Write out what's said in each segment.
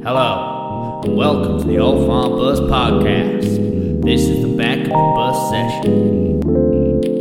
Hello, and welcome to the Old Farm Bus Podcast. This is the back of the bus session.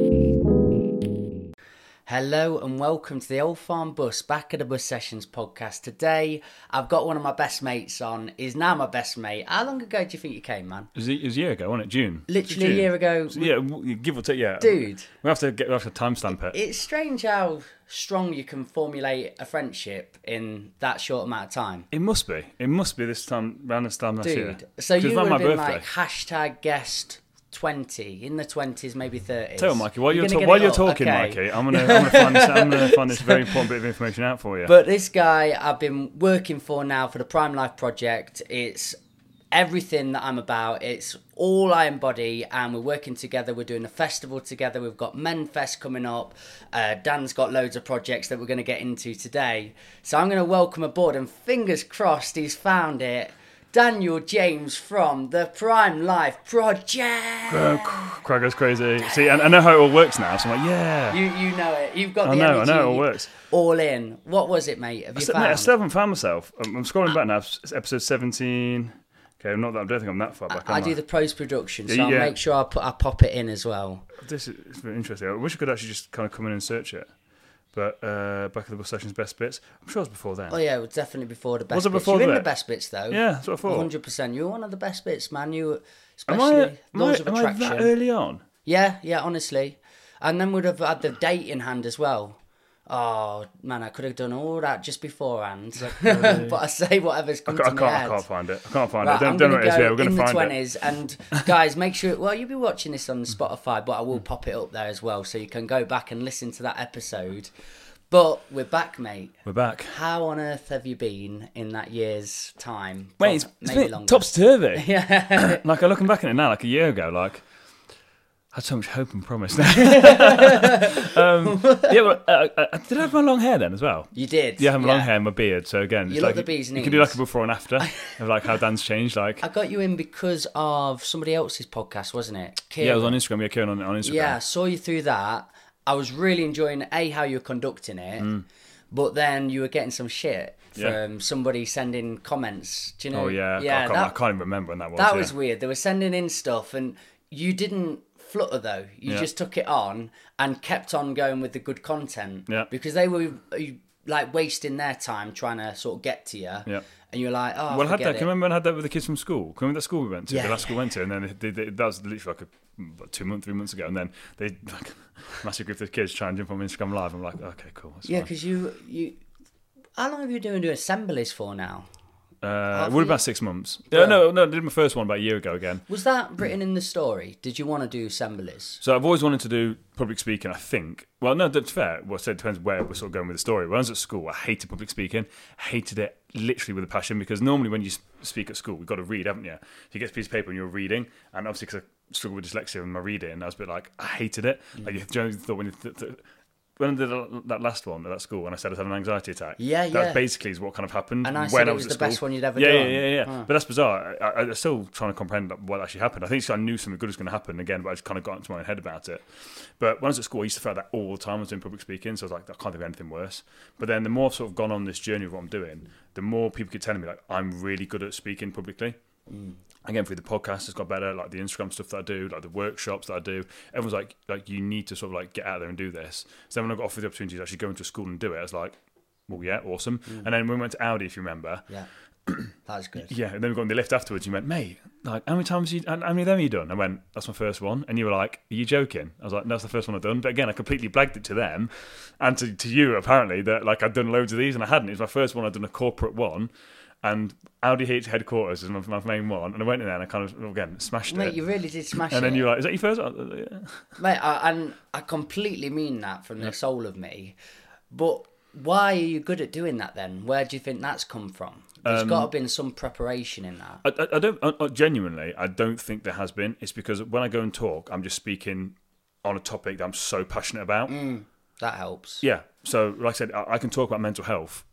Hello and welcome to the Old Farm Bus Back at the Bus Sessions podcast. Today I've got one of my best mates on. He's now my best mate. How long ago do you think you came, man? It was, a, it was a year ago, wasn't it? June. Literally a June. year ago. So, yeah, give or take. Yeah, Dude, We have to get. We have to timestamp it. it's strange how strong you can formulate a friendship in that short amount of time. It must be. It must be this time around this time last year. So you it's would like have my been birthday. like hashtag guest 20, in the 20s, maybe 30s. Tell Mikey, while you're, gonna ta- while you're talking, Okay. Mikey, I'm gonna, I'm gonna find this. I'm gonna find this very important bit of information out for you. But this guy I've been working for now for the Prime Life Project. It's everything that I'm about. It's all I embody, and we're working together. We're doing a festival together. We've got Men Fest coming up. Uh, Dan's got loads of projects that we're going to get into today. So I'm going to welcome aboard, and fingers crossed he's found it. Daniel James from the Prime Life Project. Uh, Crowd goes crazy. See, I, I know how it all works now. So I'm like, yeah. You you know it. You've got I the know, I know it all works. All in. What was it, mate? Have you I, st- found? mate, I still haven't found myself. I'm, I'm scrolling back now. It's episode 17. Okay, I'm not that I don't think I'm that far back. I am do the post production, so Yeah, I'll make sure I put I pop it in as well. This is it's interesting. I wish I could actually just kind of come in and search it. But uh, back of the bus session's best bits. I'm sure it was before then. Oh yeah, it was definitely before the best. Was it bits. before You're in the best bits though. Yeah, that's what I thought. hundred percent. You're one of the best bits, man. You, especially I, am I, laws of am I attraction. that early on? Yeah, yeah, honestly. And then we'd have had the date in hand as well. Oh man, I could have done all that just beforehand. but I say whatever's I come can't, I to can't, my I can't find it. I can't find Right, it. Don't, I'm don't know what it is. Yeah, we're going to the find it. twenties, and guys, make sure. Well, you'll be watching this on Spotify, but I will pop it up there as well, so you can go back and listen to that episode. But we're back, mate. We're back. How on earth have you been in that year's time? Wait, it's, it's maybe been longer. topsy turvy. Yeah, like, I'm looking back at it now, like a year ago, like, I had so much hope and promise. um, yeah, but, uh, uh, did I have my long hair then as well? you did. Yeah, I have my long hair and my beard. So again, You it's like, the bee's You can do like a before and after of like how Dan's changed. Like, I got you in because of somebody else's podcast, wasn't it? yeah, it was on Instagram. Yeah, Kieran on, on Instagram. Yeah, I saw you through that. I was really enjoying a how you were conducting it, but then you were getting some shit from Mm. Yeah. somebody sending comments. Do you know? Oh yeah, yeah. I, can't, that, I can't even remember when that was. that yeah. was weird. They were sending in stuff, and you didn't flutter though. You Yeah. just took it on and kept on going with the good content. Yeah. Because they were like wasting their time trying to sort of get to you. Yeah. And you're like, oh, Well, I had that. it. Can you remember when I had that with the kids from school? Can you remember that school we went to? Yeah. The last school we went to, and then they, they, that was literally like a, two months, three months ago, and then they like massive group of kids trying to jump on Instagram live. I'm like, okay, cool. Yeah, because you you. How long have you been doing, doing assemblies for now? Uh, it would have about six months. Well- Yeah, no, no, I did my first one about a year ago again. Was that written in the story? Did you want to do assemblies? So I've always wanted to do public speaking. I think. Well, no, that's fair. Well, so it depends where we're sort of going with the story. When I was at school, I hated public speaking. hated it literally with a passion because normally when you speak at school, you've got to read, haven't you? You get a piece of paper and you're reading, and obviously because I struggle with dyslexia and my reading, I was a bit like I hated it. Mm. Like you generally thought when you th- th- when I did that last one at that school, when I said I had an anxiety attack, Yeah, yeah, that basically is what kind of happened. And I when said I it was, was the best one you'd ever yeah, done. Yeah, yeah, yeah. Huh. But that's bizarre. I, I, I'm still trying to comprehend what actually happened. I think I knew something good was going to happen again, but I just kind of got into my own head about it. But when I was at school, I used to feel that all the time. I was doing public speaking, so I was like, I can't think of anything worse. But then the more I've sort of gone on this journey of what I'm doing, the more people keep telling me like I'm really good at speaking publicly. Mm. Again, through the podcast, it's got better. Like the Instagram stuff that I do, like the workshops that I do. Everyone's like, like you need to sort of like get out there and do this. So then when I got offered the opportunity to actually go into a school and do it, I was like, well, yeah, awesome. Mm. And then when we went to Audi, if you remember, Yeah. that was good. yeah, and then we got in the lift afterwards. And You went, mate, like how many times you, how how many of them have you done? I went, that's my first one, and you were like, are you joking? I was like, no, that's the first one I've done. But again, I completely blagged it to them and to, to you apparently that like I'd done loads of these and I hadn't. It was my first one. I'd done a corporate one, and Audi H headquarters is my, my main one, and I went in there and I kind of again smashed it. Mate, it. you really did smash it. and then you're like, is that your first one? Yeah. Mate, I, and I completely mean that from the soul of me. But why are you good at doing that then? Where do you think that's come from? There's Um, got to have been some preparation in that. I, I, I don't I, I- genuinely. I don't think there has been. It's because when I go and talk, I'm just speaking on a topic that I'm so passionate about. That helps. Yeah. So, like I said, I, I can talk about mental health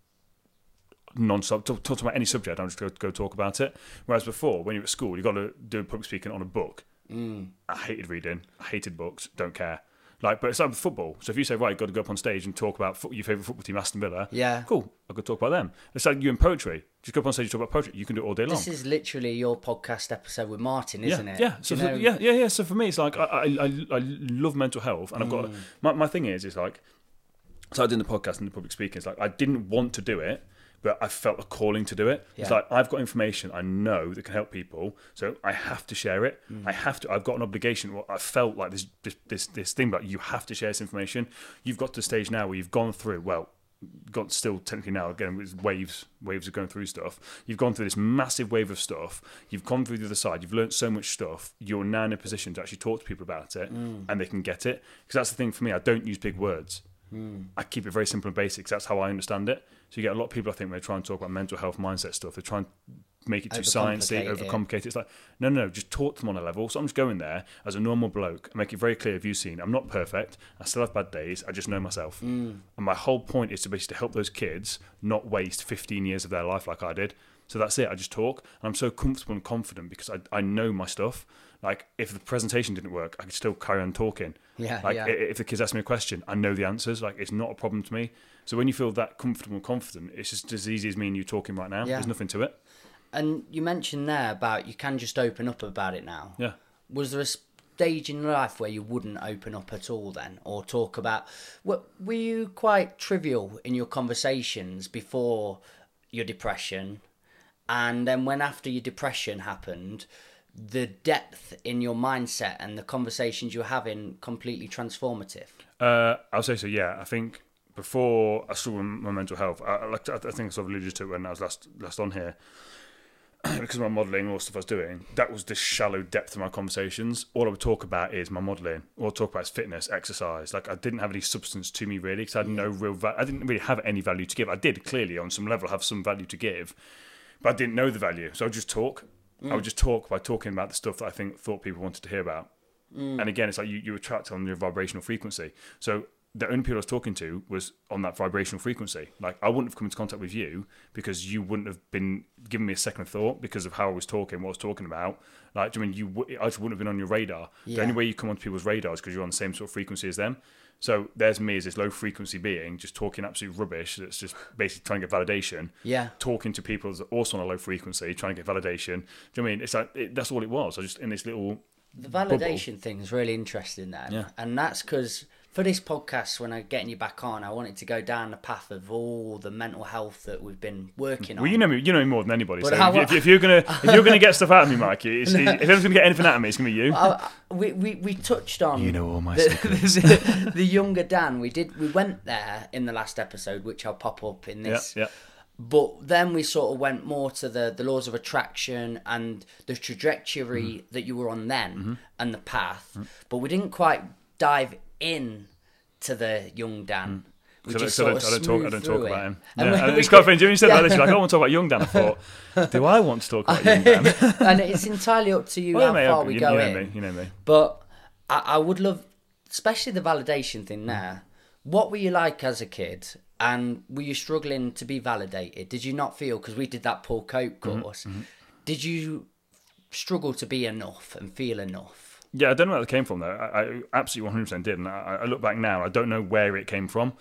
non-stop. Talk, talk about any subject. I'm just going to go talk about it. Whereas before, when you were at school, you've got to do public speaking on a book. Mm. I hated reading. I hated books. Don't care. Like, but it's like football. So if you say, right, you've got to go up on stage and talk about fo- your favourite football team, Aston Villa. Yeah. Cool. I could talk about them. It's like you in poetry. Just go up on stage and talk about poetry. You can do it all day long. This is literally your podcast episode with Martin, isn't it? Yeah, so You know- yeah, yeah, yeah. So for me, it's like I, I, I, I love mental health, and I've got Mm. my, my thing is, is like, so I did the podcast and the public speaking. It's like I didn't want to do it, but I felt a calling to do it. It's like I've got information I know that can help people, so I have to share it. Mm. I have to. I've got an obligation. Well, I felt like this, this, this, this thing, about you have to share this information. You've got to the stage now where you've gone through. Well, got still technically now again with waves waves of going through stuff you've gone through this massive wave of stuff you've gone through the other side you've learned so much stuff you're now in a position to actually talk to people about it and they can get it because that's the thing for me i don't use big words i keep it very simple and basic. that's how i understand it so you get a lot of people i think when they try and talk about mental health mindset stuff they try and make it too sciencey Overcomplicate it. it's like no no no just talk to them on a level so i'm just going there as a normal bloke and make it very clear if you've seen i'm not perfect i still have bad days i just know myself Mm. and my whole point is to basically help those kids not waste 15 years of their life like I did. So that's it. I just talk. And I'm so comfortable and confident because I, I know my stuff. Like, if the presentation didn't work, I could still carry on talking. Yeah, Like, yeah. if the kids ask me a question, I know the answers. Like, it's not a problem to me. So when you feel that comfortable and confident, it's just as easy as me and you talking right now. Yeah. There's nothing to it. And you mentioned there about you can just open up about it now. Yeah. Was there a stage in life where you wouldn't open up at all then, or talk about? Were, were you quite trivial in your conversations before your depression, and then when after your depression happened? The depth in your mindset and the conversations you're having completely transformative. Uh, I'll say so. Yeah, I think before I saw my mental health, I, I, like I think I sort of alluded to it when I was last last on here. because of my modelling all the stuff I was doing, that was the shallow depth of my conversations. All I would talk about is my modelling. All I talk about is fitness, exercise. Like I didn't have any substance to me really, because I had no real. Va- I didn't really have any value to give. I did clearly on some level have some value to give, but I didn't know the value. So I just talk. Mm. I would just talk by talking about the stuff that I think thought people wanted to hear about. Mm. And again, it's like you, you attract on your vibrational frequency. So the only people I was talking to was on that vibrational frequency. Like I wouldn't have come into contact with you because you wouldn't have been giving me a second thought because of how I was talking, what I was talking about. Like, do you mean you? w- I just wouldn't have been on your radar. Yeah. The only way you come onto people's radars because you're on the same sort of frequency as them. So there's me as this low frequency being just talking absolute rubbish. That's just basically trying to get validation Yeah. talking to people that's also on a low frequency, trying to get validation. Do you know what I mean? It's like it, that's all it was. I was just in this little. The validation thing is really interesting then. Yeah. And that's because for this podcast, when I'm getting you back on, I wanted to go down the path of all the mental health that we've been working on. Well, you know me. You know me more than anybody. But so how- if, if you're gonna if you're gonna get stuff out of me, Mike, it's, if anyone's gonna get anything out of me, it's gonna be you. I- I- we, we, we touched on You know all my the, the, the younger Dan. We did we went there in the last episode, which I'll pop up in yeah, this. yeah. But then we sort of went more to the, the laws of attraction and the trajectory Mm-hmm. that you were on then and the path. But we didn't quite dive in to the young Dan. Hmm. We So, just sort don't, I of don't talk. I don't talk it. about him. And Yeah, and it's quite funny. When you said yeah. that, like, I want to talk about young Dan. I thought, do I want to talk about young Dan? and it's entirely up to you Well, how mate, far you, we you go know in. me. You know me. But I, I would love, especially the validation thing hmm. there. What were you like as a kid? And were you struggling to be validated? Did you not feel, because we did that Paul Cope Mm-hmm, course, mm-hmm. did you struggle to be enough and feel enough? Yeah, I don't know where it came from though. I, I absolutely 100% did, and I, I look back now, I don't know where it came from.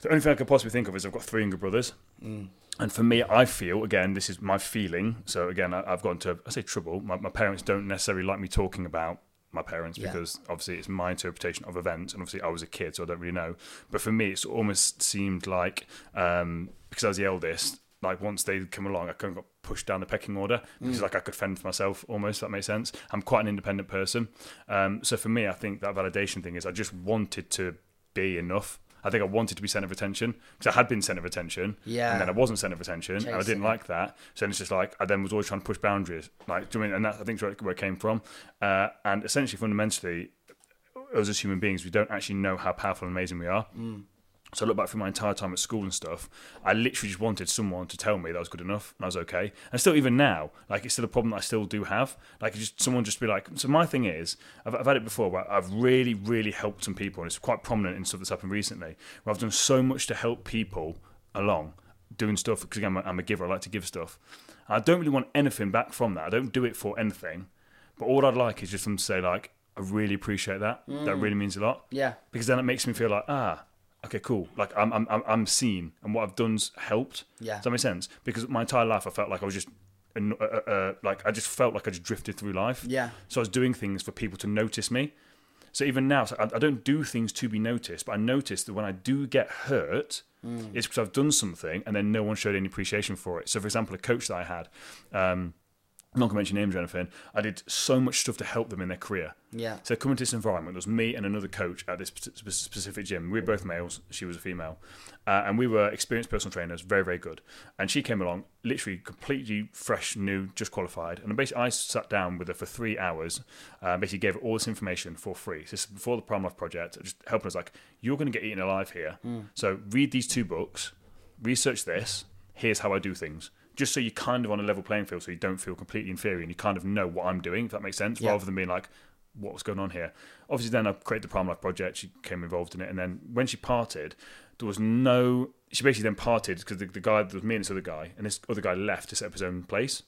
The only thing I could possibly think of is I've got three younger brothers, and for me, I feel again, this is my feeling. So again, I, I've got into I say trouble. My, my parents don't necessarily like me talking about my parents Yeah. because obviously it's my interpretation of events, and obviously I was a kid, so I don't really know. But for me, it's almost seemed like um, because I was the eldest, like once they come along, I kind of got pushed down the pecking order because like I could fend for myself almost. If that makes sense. I'm quite an independent person, um, so for me, I think that validation thing is I just wanted to be enough. I think I wanted to be centre of attention because I had been centre of attention, Yeah. and then I wasn't centre of attention, and I didn't it. like that. So then it's just like I then was always trying to push boundaries, like do you mean? And that I think is where it, came from. Uh, and essentially, fundamentally, us as human beings, we don't actually know how powerful and amazing we are. So I look back through my entire time at school and stuff. I literally just wanted someone to tell me that I was good enough and I was okay. And still, even now, like it's still a problem that I still do have. Like just someone just be like. So my thing is, I've, I've had it before where I've really, really helped some people, and it's quite prominent in stuff that's happened recently. Where I've done so much to help people along, doing stuff because again, I'm a, I'm a giver. I like to give stuff. I don't really want anything back from that. I don't do it for anything. But all I'd like is just them to say like, I really appreciate that. That really means a lot Yeah. because then it makes me feel like ah okay, cool. Like I'm I'm I'm- seen, and what I've done's helped. Yeah. Does that make sense? Because my entire life, I felt like I was just. Uh, uh, uh, like I just felt like I just drifted through life. Yeah. So I was doing things for people to notice me. So even now, so I, I don't do things to be noticed, but I notice that when I do get hurt, it's because I've done something and then no one showed any appreciation for it. So, for example, a coach that I had, um, I'm not going to mention names or anything, I did so much stuff to help them in their career. Yeah. So coming to this environment, there was me and another coach at this specific gym. We were both males. She was a female, uh, and we were experienced personal trainers, very very good. And she came along, literally completely fresh, new, just qualified. And basically, I sat down with her for three hours. Uh, basically, gave her all this information for free. So this is before the Prime Life project, just helping us like, you're going to get eaten alive here. So read these two books, research this. Here's how I do things. Just so you're kind of on a level playing field, so you don't feel completely inferior, and you kind of know what I'm doing. If that makes sense, Yeah. rather than being like, what's going on here. Obviously, then I created the Prime Life project. She became involved in it, and then when she parted, there was no. She basically then parted because the, the guy there was me and this other guy, and this other guy left to set up his own place.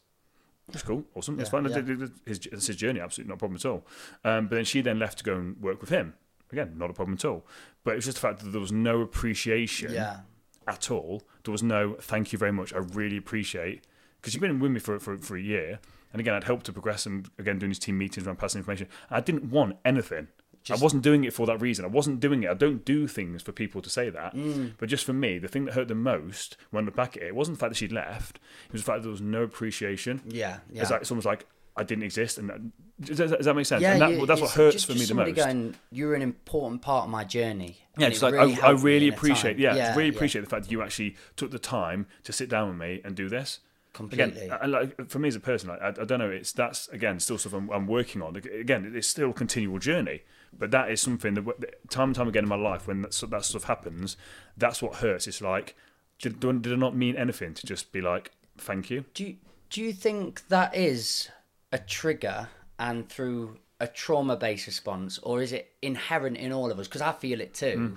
That's cool, awesome. That's Yeah, fine. yeah. His, that's his journey, absolutely not a problem at all. Um, but then she then left to go and work with him. Again, not a problem at all. But it was just the fact that there was no appreciation Yeah. At all. There was no thank you very much. I really appreciate because you've been with me for, for for a year, and again, I'd helped to progress and again doing these team meetings around passing information. I didn't want anything. Just- I wasn't doing it for that reason. I wasn't doing it. I don't do things for people to say that. Mm. But just for me, the thing that hurt the most when I look back at it, it wasn't the fact that she'd left. It was the fact that there was no appreciation. Yeah. Yeah. It's like it's almost like I didn't exist, and does, that- does that make sense? yeah, and that, you- that's what hurts just- for me the most. Going, you're an important part of my journey. Yeah, it's like really I, I really appreciate. Yeah, yeah, really yeah. appreciate the fact that you actually took the time to sit down with me and do this. completely. Again, and like for me as a person, I, I don't know. It's that's again still stuff I'm, I'm working on. Again, it's still a continual journey, but that is something that time and time again in my life when that, that stuff happens, that's what hurts. It's like, did, did it not mean anything to just be like, thank you? do you, do you think that is a trigger and through a trauma based response or is it inherent in all of us because i feel it too Hmm.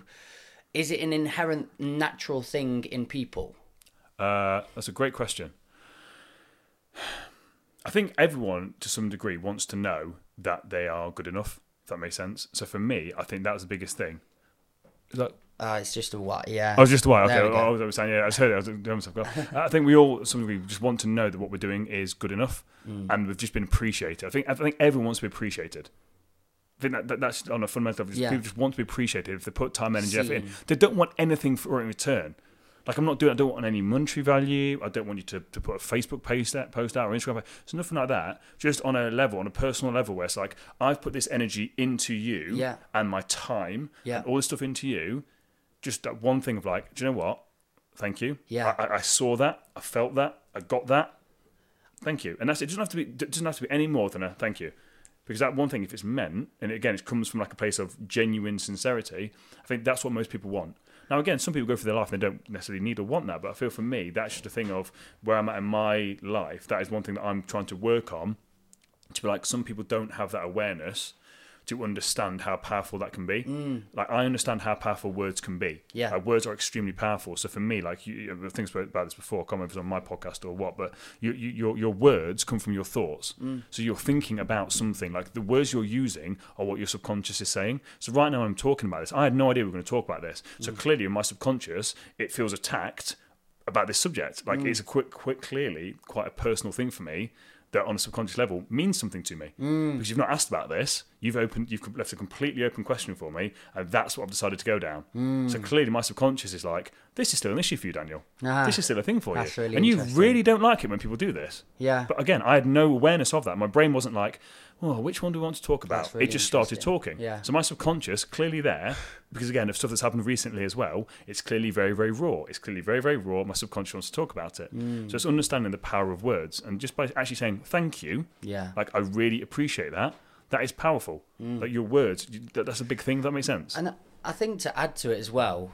is it an inherent natural thing in people Uh, that's a great question. I think everyone, to some degree, wants to know that they are good enough. If that makes sense. So for me, I think that was the biggest thing. Is that uh, it's just a what yeah I was just a why. Okay, we. I was, I was saying yeah. I was heard it. I was doing myself. I think we all, to some degree, just want to know that what we're doing is good enough, Mm. and we've just been appreciated. I think I think everyone wants to be appreciated. I think that, that that's on a fundamental level. Yeah. People just want to be appreciated if they put time, and energy, effort in. They don't want anything for in return. Like I'm not doing. I don't want any monetary value. I don't want you to, to put a Facebook post out, post out or Instagram. post. It's nothing like that. Just on a level, on a personal level, where it's like I've put this energy into you Yeah. and my time Yeah. and all this stuff into you. Just that one thing of like, do you know what? Thank you. Yeah. I, I- saw that. I felt that. I got that. Thank you. And that's it. Doesn't have to be. Doesn't have to be any more than a thank you. Because that one thing, if it's meant, and again, it comes from like a place of genuine sincerity. I think that's what most people want. Now, again, some people go through their life and they don't necessarily need or want that. But I feel for me, that's just a thing of where I'm at in my life. That is one thing that I'm trying to work on. To be like, some people don't have that awareness to understand how powerful that can be. Mm. Like I understand how powerful words can be. Yeah. Like, words are extremely powerful. So for me, like you, I think about this before. I can't remember if it was on my podcast or what, but you, you, your your words come from your thoughts. Mm. So you're thinking about something. Like the words you're using are what your subconscious is saying. So right now I'm talking about this. I had no idea we were going to talk about this. So mm. clearly in my subconscious, it feels attacked about this subject. Like it's a quick, quick, clearly quite a personal thing for me that on a subconscious level means something to me because you've not asked about this. You've opened, you've left a completely open question for me, and that's what I've decided to go down. So clearly, my subconscious is like, this is still an issue for you, Daniel. Ah, this is still a thing for you, really and you really don't like it when people do this. yeah But again, I had no awareness of that. My brain wasn't like, oh, which one do we want to talk about? Really it just started talking. Yeah. So my subconscious, clearly there, because again, of stuff that's happened recently as well, it's clearly very, very raw. It's clearly very, very raw. My subconscious wants to talk about it. Mm. So it's understanding the power of words. And just by actually saying thank you, yeah like I really appreciate that, that is powerful. Mm. Like your words, that, that's a big thing. That makes sense. And I think to add to it as well,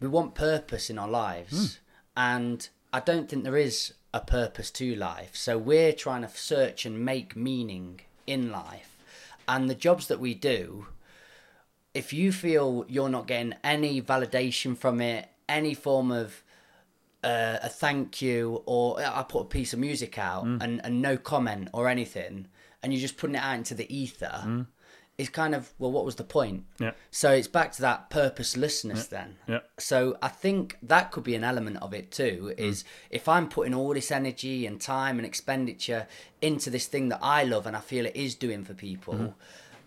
we want purpose in our lives. Hmm. And I don't think there is a purpose to life. So we're trying to search and make meaning in life. And the jobs that we do, if you feel you're not getting any validation from it, any form of uh, a thank you, or uh, I put a piece of music out hmm. and, and no comment or anything, and you're just putting it out into the ether, it's kind of well, what was the point? Yeah. So it's back to that purposelessness then. Yeah. So I think that could be an element of it too. Mm. Is if I'm putting all this energy and time and expenditure into this thing that I love and I feel it is doing for people, Mm-hmm.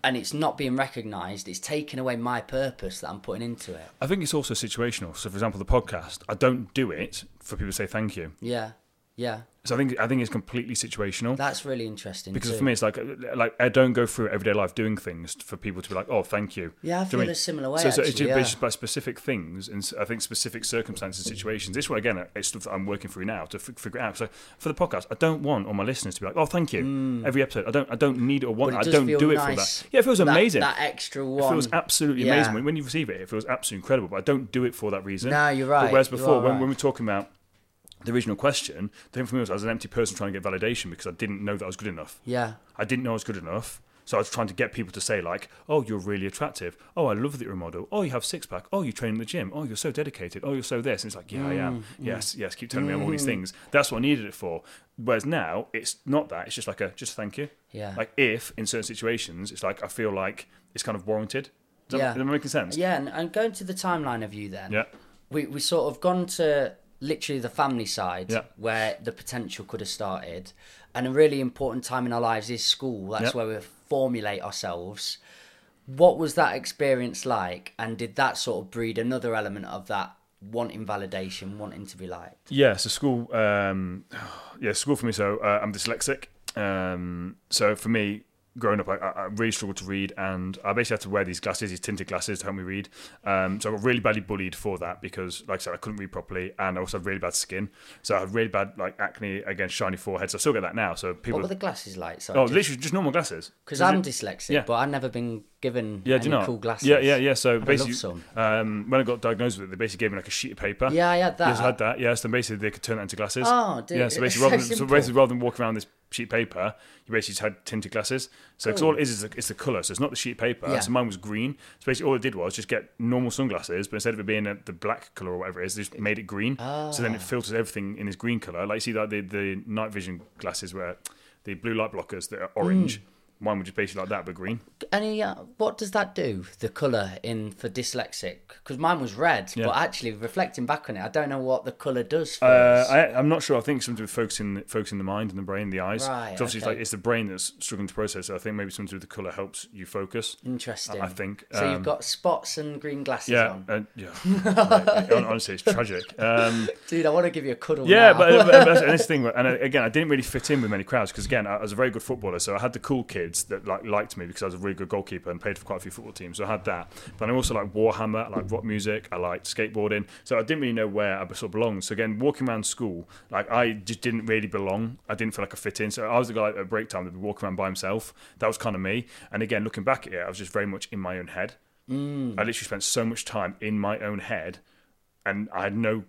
and it's not being recognised, it's taking away my purpose that I'm putting into it. I think it's also situational. So, for example, the podcast, I don't do it for people to say thank you. Yeah. Yeah. So I think I think it's completely situational. That's really interesting. because too. for me, it's like like I don't go through everyday life doing things for people to be like, oh, thank you. Yeah, I Do you know feel a similar way, So, so it's, actually, yeah. just about specific things and I think specific circumstances, and situations. This one again, it's stuff that I'm working through now to f- figure it out. So for the podcast, I don't want all my listeners to be like, oh, thank you. Every episode, I don't I don't need or want. Mm. But it it. does I don't do it nice, for that. Yeah, it feels that- amazing. That extra one. it feels absolutely Yeah. amazing when, when you receive it. It feels absolutely incredible. But I don't do it for that reason. No, you're But right. whereas before, when, right. when we're talking about the original question, the thing for me was I was an empty person trying to get validation because I didn't know that I was good enough. Yeah. I didn't know I was good enough. So I was trying to get people to say like, "Oh, you're really attractive. Oh, I love that you're a model. Oh, you have six pack. Oh, you train in the gym. Oh, you're so dedicated. Oh, you're so this." And it's like, "Yeah, I Mm, am. Yes, yes. Keep telling me I'm all these things." That's what I needed it for. Whereas now it's not that. It's just like a just thank you. Yeah. Like if in certain situations it's like I feel like it's kind of warranted. Does Yeah. that, does that make sense? Yeah, and, and going to the timeline of you then. Yeah. We we sort of gone to literally the family side Yeah. where the potential could have started. And a really important time in our lives is school. That's Yeah. where we formulate ourselves. What was that experience like? And did that sort of breed another element of that wanting validation, wanting to be liked? Yeah, so school, um, yeah, school for me. So uh, I'm dyslexic. Um, so for me, growing up, I, I really struggled to read, and I basically had to wear these glasses, these tinted glasses, to help me read. Um, so I got really badly bullied for that because, like I said, I couldn't read properly, and I also had really bad skin. So I had really bad like acne, against shiny forehead. So I still get that now. So people, What were the glasses like? So oh, literally just normal glasses. because I'm it- dyslexic, Yeah. but I've never been given yeah, do you know? cool glasses. Yeah, yeah, yeah. So I'd basically, um, when I got diagnosed with it, they basically gave me like a sheet of paper. Yeah, I had that. Yes, I had that. Yes, then basically they could turn that into glasses. Oh, dude, Yeah, so basically, rather so than, so simple. basically, rather than walk around this sheet paper, you basically just had tinted glasses. So 'cause Cool. all it is is the, it's the color. So it's not the sheet paper. Yeah. So mine was green. So basically, all it did was just get normal sunglasses, but instead of it being a, the black color or whatever it is, they just made it green. So Ah. then it filters everything in this green color. Like you see, like the the night vision glasses where the blue light blockers that are orange. Mm. Mine was just basically like that, but green. Any, uh, what does that do? The color in for dyslexic? Because mine was red, Yeah. but actually reflecting back on it, I don't know what the color does for Uh. I, I'm not sure. I think something to do with focusing, focusing the mind and the brain, the eyes. Right, obviously, it's like it's the brain that's struggling to process. it. I think maybe something to do with the color helps you focus. Interesting. I think. So Um, you've got spots and green glasses Yeah, on, uh, yeah. Like, honestly, it's tragic. Um, dude. I want to give you a cuddle. yeah, now. but, but, but this thing, and uh, again, I didn't really fit in with many crowds because again, I was a very good footballer, so I had the cool kids that like liked me because I was a really good goalkeeper and played for quite a few football teams. So I had that, but I also like Warhammer, I like rock music, I liked skateboarding. So I didn't really know where I sort of belonged. So again, walking around school, like I just didn't really belong. I didn't feel like I fit in. So I was the guy at break time that would walk around by himself. That was kind of me. And again, looking back at it, I was just very much in my own head. Mm. I literally spent so much time in my own head, and I had no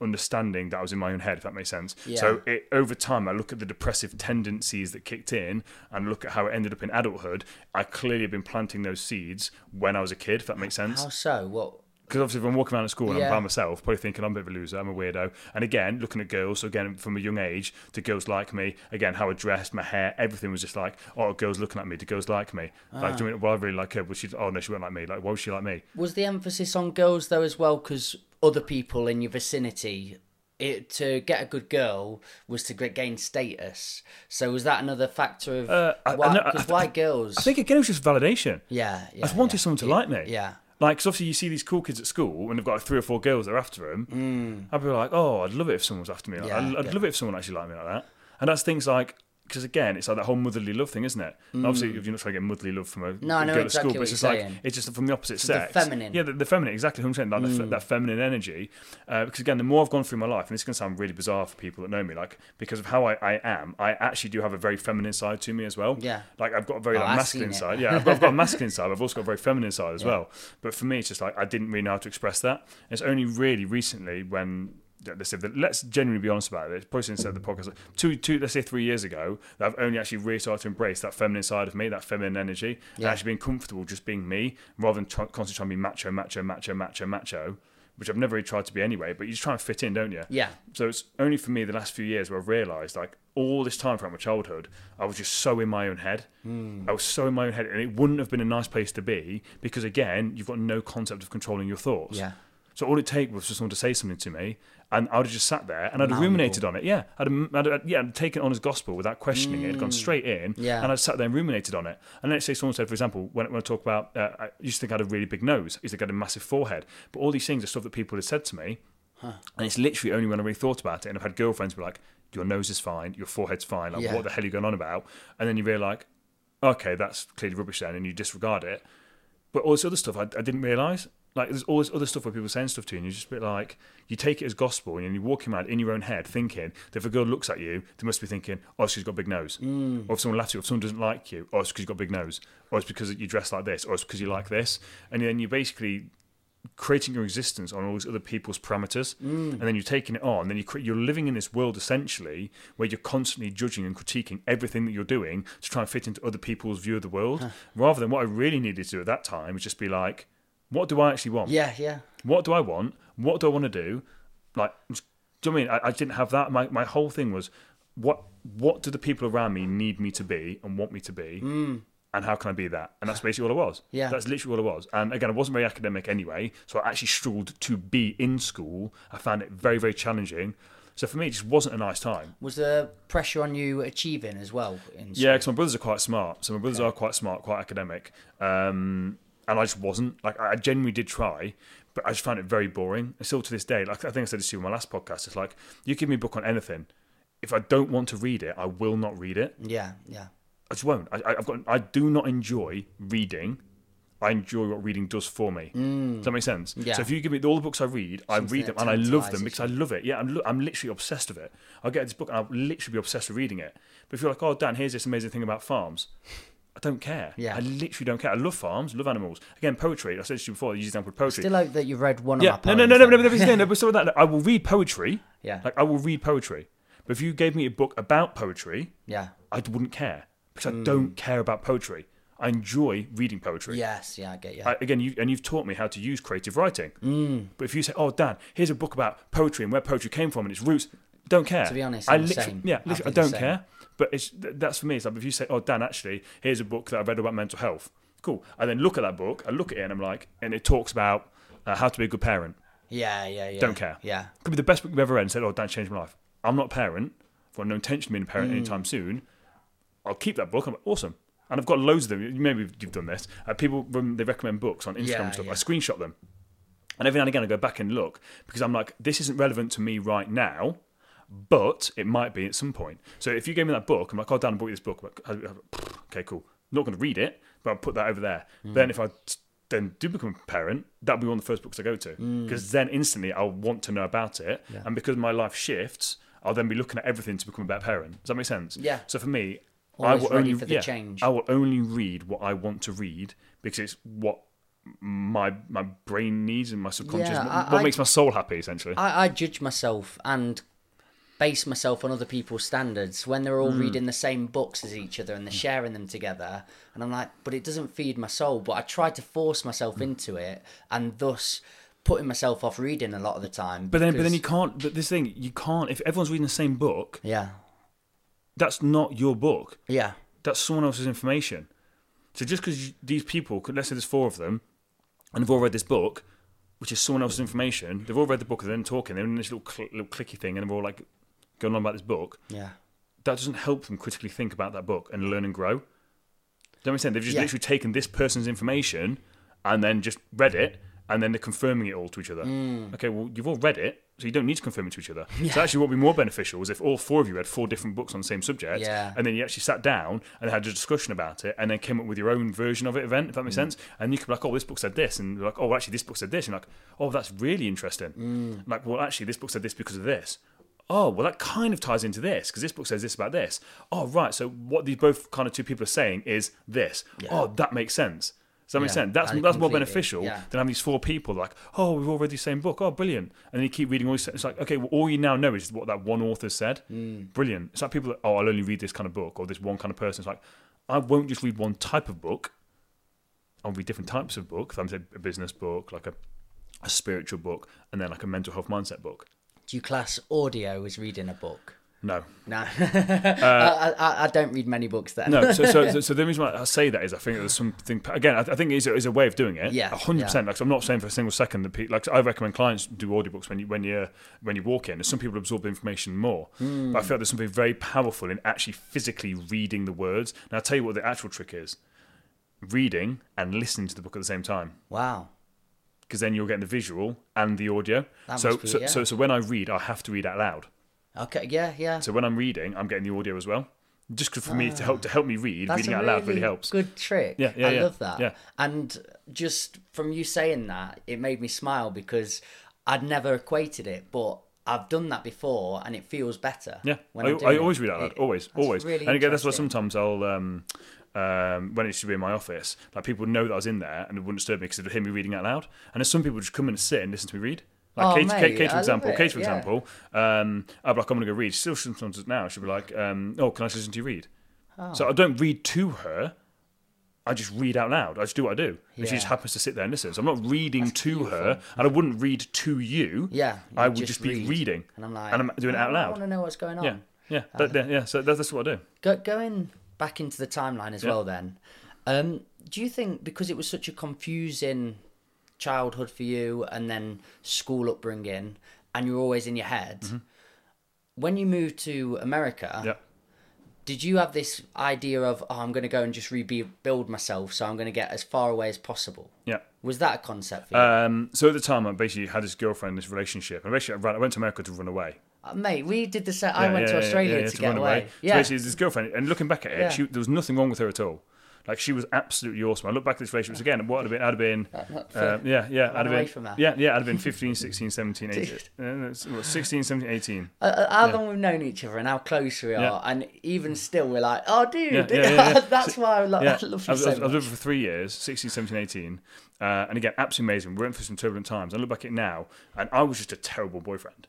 understanding that I was in my own head, if that makes sense. So it, over time, I look at the depressive tendencies that kicked in and look at how it ended up in adulthood. I clearly have been planting those seeds when I was a kid, if that makes sense. How so? What? Because obviously, if I'm walking around at school and Yeah. I'm by myself, probably thinking I'm a bit of a loser, I'm a weirdo. And again, looking at girls, so again, from a young age, do girls like me? Again, how I dressed, my hair, everything was just like, oh, girls looking at me, do girls like me? Ah. Like, do you mean, well, I really like her, but she's, oh, no, she won't like me. Like, why would she like me? Was the emphasis on girls though as well? Because other people in your vicinity, it, to get a good girl was to gain status. So was that another factor of Uh, I- I why? know- I- 'cause girls? I think again, it was just validation. yeah, yeah. I just wanted yeah. someone to like me. Yeah. Like, because obviously you see these cool kids at school and they've got like three or four girls that are after them. I'd be like, oh, I'd love it if someone was after me. Like, Mm. Yeah, I'd, I'd love it if someone actually liked me like that. And that's things like, because again, it's like that whole motherly love thing, isn't it? And obviously, if you're not trying to get motherly love from a Mm. No, I know girl at exactly school, but it's just you're like saying. it's just from the opposite the sex. feminine. Mm. Yeah, the, the feminine, exactly. 100%, like the that feminine energy. Uh, because again, the more I've gone through my life, and this can sound really bizarre for people that know me, like because of how I, I am, I actually do have a very feminine side to me as well. Yeah. Like I've got a very Oh, like, masculine side. Yeah, I've got, I've got a masculine side. I've also got a very feminine side as well. But for me, it's just like I didn't really know how to express that. And it's only really recently when let's say that let's genuinely be honest about it. It's probably since the podcast two, two, let's say three years ago that I've only actually really started to embrace that feminine side of me, that feminine energy, and actually being comfortable just being me rather than try, constantly trying to be macho, macho, macho, macho, macho. which I've never really tried to be anyway. But you just try and fit in, don't you? Yeah. So it's only for me the last few years where I've realised, like all this time throughout my childhood, I was just so in my own head. Hmm. I was so in my own head, and it wouldn't have been a nice place to be because again, you've got no concept of controlling your thoughts. Yeah. So all it take was for someone to say something to me, and I would have just sat there and I'd have ruminated on it. Yeah, I'd, have, I'd, yeah, I'd taken on as gospel without questioning it. It'd gone straight in, Mm. Yeah. and I'd sat there and ruminated on it. And let's say someone said, for example, when, when I talk about, uh, I used to think I had a really big nose, I used to think I had a massive forehead, but all these things are stuff that people had said to me, and it's literally only when I really thought about it, and I've had girlfriends be like, "Your nose is fine, your forehead's fine. Like, Yeah. what the hell are you going on about?" And then you realise, like, okay, that's clearly rubbish then, and you disregard it. But all this other stuff I, I didn't realise. Like there's all this other stuff where people send stuff to you, and you just a bit like you take it as gospel, and you're walking around in your own head thinking that if a girl looks at you, they must be thinking, "Oh, she's got a big nose," mm. or if someone laughs at you, if someone doesn't like you, "Oh, it's because you've got a big nose," or it's because you dress like this, or it's because you like this, and then you're basically creating your existence on all these other people's parameters, mm. and then you're taking it on. Then you cre- you're living in this world essentially where you're constantly judging and critiquing everything that you're doing to try and fit into other people's view of the world, rather than what I really needed to do at that time was just be like, what do I actually want? Yeah, yeah. What do I want? What do I want to do? Like, do you know what I mean? I, I didn't have that. My my whole thing was, what what do the people around me need me to be and want me to be? And how can I be that? And that's basically all it was. Yeah. That's literally all it was. And again, I wasn't very academic anyway, so I actually struggled to be in school. I found it very, very challenging. So for me, it just wasn't a nice time. Was there pressure on you achieving as well? In Yeah, because my brothers are quite smart. So my brothers are quite smart, quite academic. Um, and I just wasn't. Like, I genuinely did try, but I just found it very boring. And still to this day, like I think I said this to you in my last podcast, it's like, you give me a book on anything. If I don't want to read it, I will not read it. Yeah, yeah. I just won't. I, I've got. I do not enjoy reading. I enjoy what reading does for me. Does that make sense? Yeah. So if you give me all the books I read, I Something read them and I love them because I love it. Yeah, I'm, I'm literally obsessed with it. I'll get this book and I'll literally be obsessed with reading it. But if you're like, oh, Dan, here's this amazing thing about farms, I don't care. Yeah. I literally don't care. I love farms, love animals. Again, poetry. I said to you before, I use the example of poetry. Still hope that you've read one of yeah, my no, poems. no, no, no, no, then. no, no, no, but so that I will read poetry. Yeah. Like I will read poetry. But if you gave me a book about poetry, Yeah. I wouldn't care because Hmm. I don't care about poetry. I enjoy reading poetry. Yes, yeah, I get you. I, again, you, and you've taught me how to use creative writing. Hmm. But if you say, "Oh, Dan, here's a book about poetry and where poetry came from and its roots," don't care. To be honest, I I'm the literally, yeah, literally, I don't care. But it's that's for me. It's like if you say, "Oh, Dan, actually, here's a book that I read about mental health." Cool. I then look at that book. I look at it and I'm like, and it talks about uh, how to be a good parent. yeah, yeah, yeah. Don't care. Yeah. Could be the best book you've ever read and said, "Oh, Dan changed my life." I'm not a parent. I've got no intention of being a parent anytime soon. I'll keep that book. I'm like, awesome. And I've got loads of them. Maybe you've done this. Uh, people when they recommend books on Instagram Yeah, and stuff. yeah. I screenshot them, and every now and again I go back and look because I'm like, this isn't relevant to me right now, but it might be at some point. So if you gave me that book, I'm like, oh, Dan, I bought you this book. I'm like, okay, cool. not going to read it, but I'll put that over there. Hmm. Then if I then do become a parent, that'll be one of the first books I go to Hmm. because then instantly I'll want to know about it, and because my life shifts, I'll then be looking at everything to become a better parent. Does that make sense? Yeah. So for me, Always I will only for the yeah, change. I will only read what I want to read because it's what my my brain needs and my subconscious Yeah, what, I- what I- makes my soul happy essentially. I, I judge myself and base myself on other people's standards when they're all hmm. reading the same books as each other and they're hmm. sharing them together. And I'm like, but it doesn't feed my soul. But I try to force myself hmm. into it and thus putting myself off reading a lot of the time. but then but then you can't. But this thing you can't. If everyone's reading the same book, Yeah. that's not your book. Yeah. That's someone else's information. So just because these people, let's say there's four of them, and they've all read this book, which is someone else's information. They've all read the book, and then talking. They're in this little cl- little clicky thing, and they're all like going on about this book. Yeah. that doesn't help them critically think about that book and learn and grow. Does that make sense? They've just Yeah. literally taken this person's information and then just read it and then they're confirming it all to each other. Mm. Okay, well, you've all read it, so you don't need to confirm it to each other. So actually, what would be more beneficial is if all four of you read four different books on the same subject Yeah. and then you actually sat down and had a discussion about it and then came up with your own version of it, event, if that Mm. makes sense. And you could be like, oh, this book said this. And like, oh, actually, this book said this. And like, oh, that's really interesting. Mm. Like, well, actually, this book said this because of this oh, well, that kind of ties into this because this book says this about this. Oh, right. So what these both kind of two people are saying is this. Oh, that makes sense. Does that make sense? That's that's more beneficial yeah. than having these four people like, oh, we've all read the same book. Oh, brilliant. And then you keep reading all these. It's like, okay, well, all you now know is what that one author said. Mm. Brilliant. It's like people that, oh, I'll only read this kind of book or this one kind of person. It's like, I won't just read one type of book. I'll read different types of books. I'm say a business book, like a a spiritual book, and then like a mental health mindset book. Do you class audio as reading a book? No, No, I, I, I don't read many books then. no. So, so, so, the reason why I say that is I think there's something again. I, I think it's a, it's a way of doing it. Yeah, hundred percent. Like so I'm not saying for a single second that people, like I recommend clients do audiobooks when you when you when you walk in. And some people absorb the information more, Hmm. but I feel like there's something very powerful in actually physically reading the words. Now I'll tell you what the actual trick is: reading and listening to the book at the same time. Wow. Because then you're getting the visual and the audio. That so, be- so, yeah. so, so when I read, I have to read out loud. Okay. Yeah. Yeah. So when I'm reading, I'm getting the audio as well. Just for me to help to help me read, reading out loud really helps. Good trick. Yeah, yeah, I yeah, love that. yeah. And just from you saying that, it made me smile because I'd never equated it, but I've done that before, and it feels better. Yeah, when I, I always it. read out loud. It- Always, always. Really and again, that's why sometimes I'll, um, um, when it should be in my office, like people would know that I was in there and it wouldn't disturb me because they'd hear me reading out loud. And there's some people just come in and sit and listen to me read. Like Oh, Kate, mate, Kate, Kate, for example, it, Kate, for yeah. example, um, I'll be like, I'm going to go read. Still, sometimes now she'll be like, um, oh, can I just listen to you read? Oh. So I don't read to her. I just read out loud. I just do what I do. And she just happens to sit there and listen. So I'm not reading to her, and I wouldn't read to you. Yeah, I would just just, be read. reading, And I'm like, and I'm doing it out loud. I want to know what's going on. Yeah, yeah, that, yeah, yeah. So that's, that's what I do. Go, going back into the timeline as Yeah. well, then, um, do you think because it was such a confusing childhood for you and then school upbringing and you're always in your head, when you moved to America, Mm-hmm. Yeah. did you have this idea of, oh, I'm going to go and just rebuild myself, so I'm going to get as far away as possible? Yeah. Was that a concept for you? Um, so at the time, I basically had this girlfriend, this relationship, and basically I, ran, I went to America to run away. Uh, Mate, we did the same. I went yeah, to Australia yeah, to, get run away. So Yeah. basically, his girlfriend, and looking back at it, Yeah. she, there was nothing wrong with her at all. Like she was absolutely awesome. I look back at this relationship again. What would have been? I'd have been, uh, yeah, yeah, I'd have away been, yeah, yeah, I'd have been 15, 16, 17, 18, uh, what, 16, 17, 18. Uh, uh, how long we've known each other and how close we are, Yeah. and even still, we're like, oh, dude, Yeah, yeah, yeah, yeah. that's why I, lo- Yeah, I love you was, so I was, I was much. with her for three years, 16, 17, 18. Uh, and again, absolutely amazing. We went through some turbulent times. I look back at it now, and I was just a terrible boyfriend.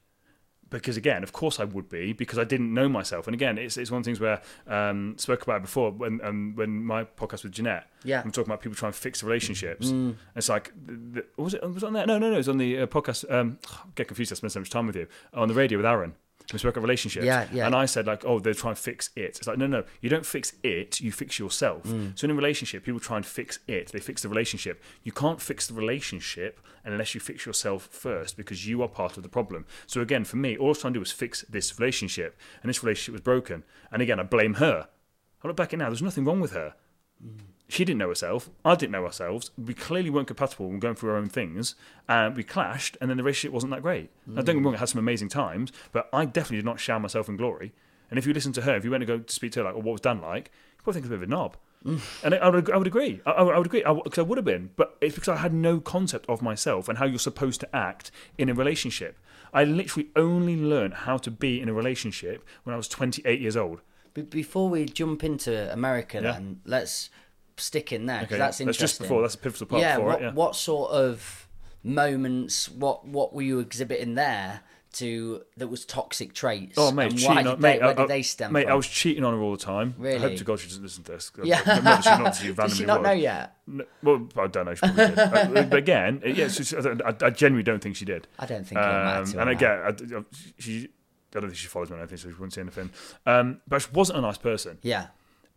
Because again, of course I would be, because I didn't know myself. And again, it's, it's one of the things where um, spoke about it before when um, when my podcast with Jeanette. Yeah. I'm talking about people trying to fix relationships. It's like, the, the, was it was it on there? No, no, no. It was on the uh, podcast. Um, get confused. I spent so much time with you on the radio with Aaron. We spoke about relationships. Yeah, yeah. And I said like, oh, they're trying to fix it. It's like, no, no, you don't fix it. You fix yourself. Mm. So in a relationship, people try and fix it. They fix the relationship. You can't fix the relationship unless you fix yourself first, because you are part of the problem. So again, for me, all I was trying to do was fix this relationship, and this relationship was broken. And again, I blame her. I look back at it now. There's nothing wrong with her. She didn't know herself. I didn't know ourselves. We clearly weren't compatible and going through our own things. And we clashed, and then the relationship wasn't that great. Now, don't get me wrong, it had some amazing times, but I definitely did not shower myself in glory. And if you listen to her, if you went to go to speak to her, like, oh, what was Dan like? You probably think of a bit of a knob. Mm. And I, I, would, I would agree. I, I would agree because I would have been, but it's because I had no concept of myself and how you're supposed to act in a relationship. I literally only learned how to be in a relationship when I was 28 years old. Be- before we jump into America, Yeah. then let's stick in there because Okay, that's that's just before. That's a pivotal part yeah, what, it. Yeah. what sort of moments? What what were you exhibiting there to that was toxic traits? Oh mate, and cheating why on did mate. where I, did I- they stem mate, from? I was cheating on her all the time. Really? I hope to God she doesn't listen to this. Yeah. Not she, not that she Does she not know yet? No, well, I don't know. She probably did. Uh, but again, yeah, I, I, I genuinely don't think she did. I don't think Um, to and again, I, she, I don't think she follows me or anything, so she wouldn't say anything. Um, but she wasn't a nice person Yeah,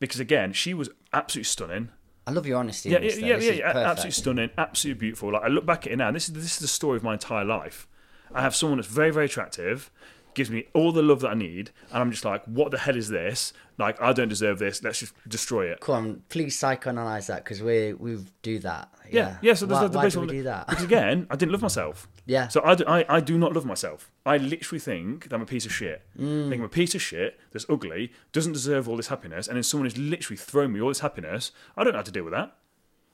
because again, she was absolutely stunning. I love your honesty. Yeah, yeah, yeah, yeah, yeah, absolutely stunning, absolutely beautiful. Like I look back at it now, and this is this is the story of my entire life. I have someone that's very, very attractive, gives me all the love that I need, and I'm just like, what the hell is this? Like, I don't deserve this. Let's just destroy it. Come on, please psychoanalyze that because we we do that. Yeah, yeah. so there's why, the why basic do we do that? Because again, I didn't love myself. Yeah. So I, do, I, I do not love myself. I literally think that I'm a piece of shit. Mm. I think I'm a piece of shit that's ugly, doesn't deserve all this happiness, and then someone has literally thrown me all this happiness. I don't know how to deal with that.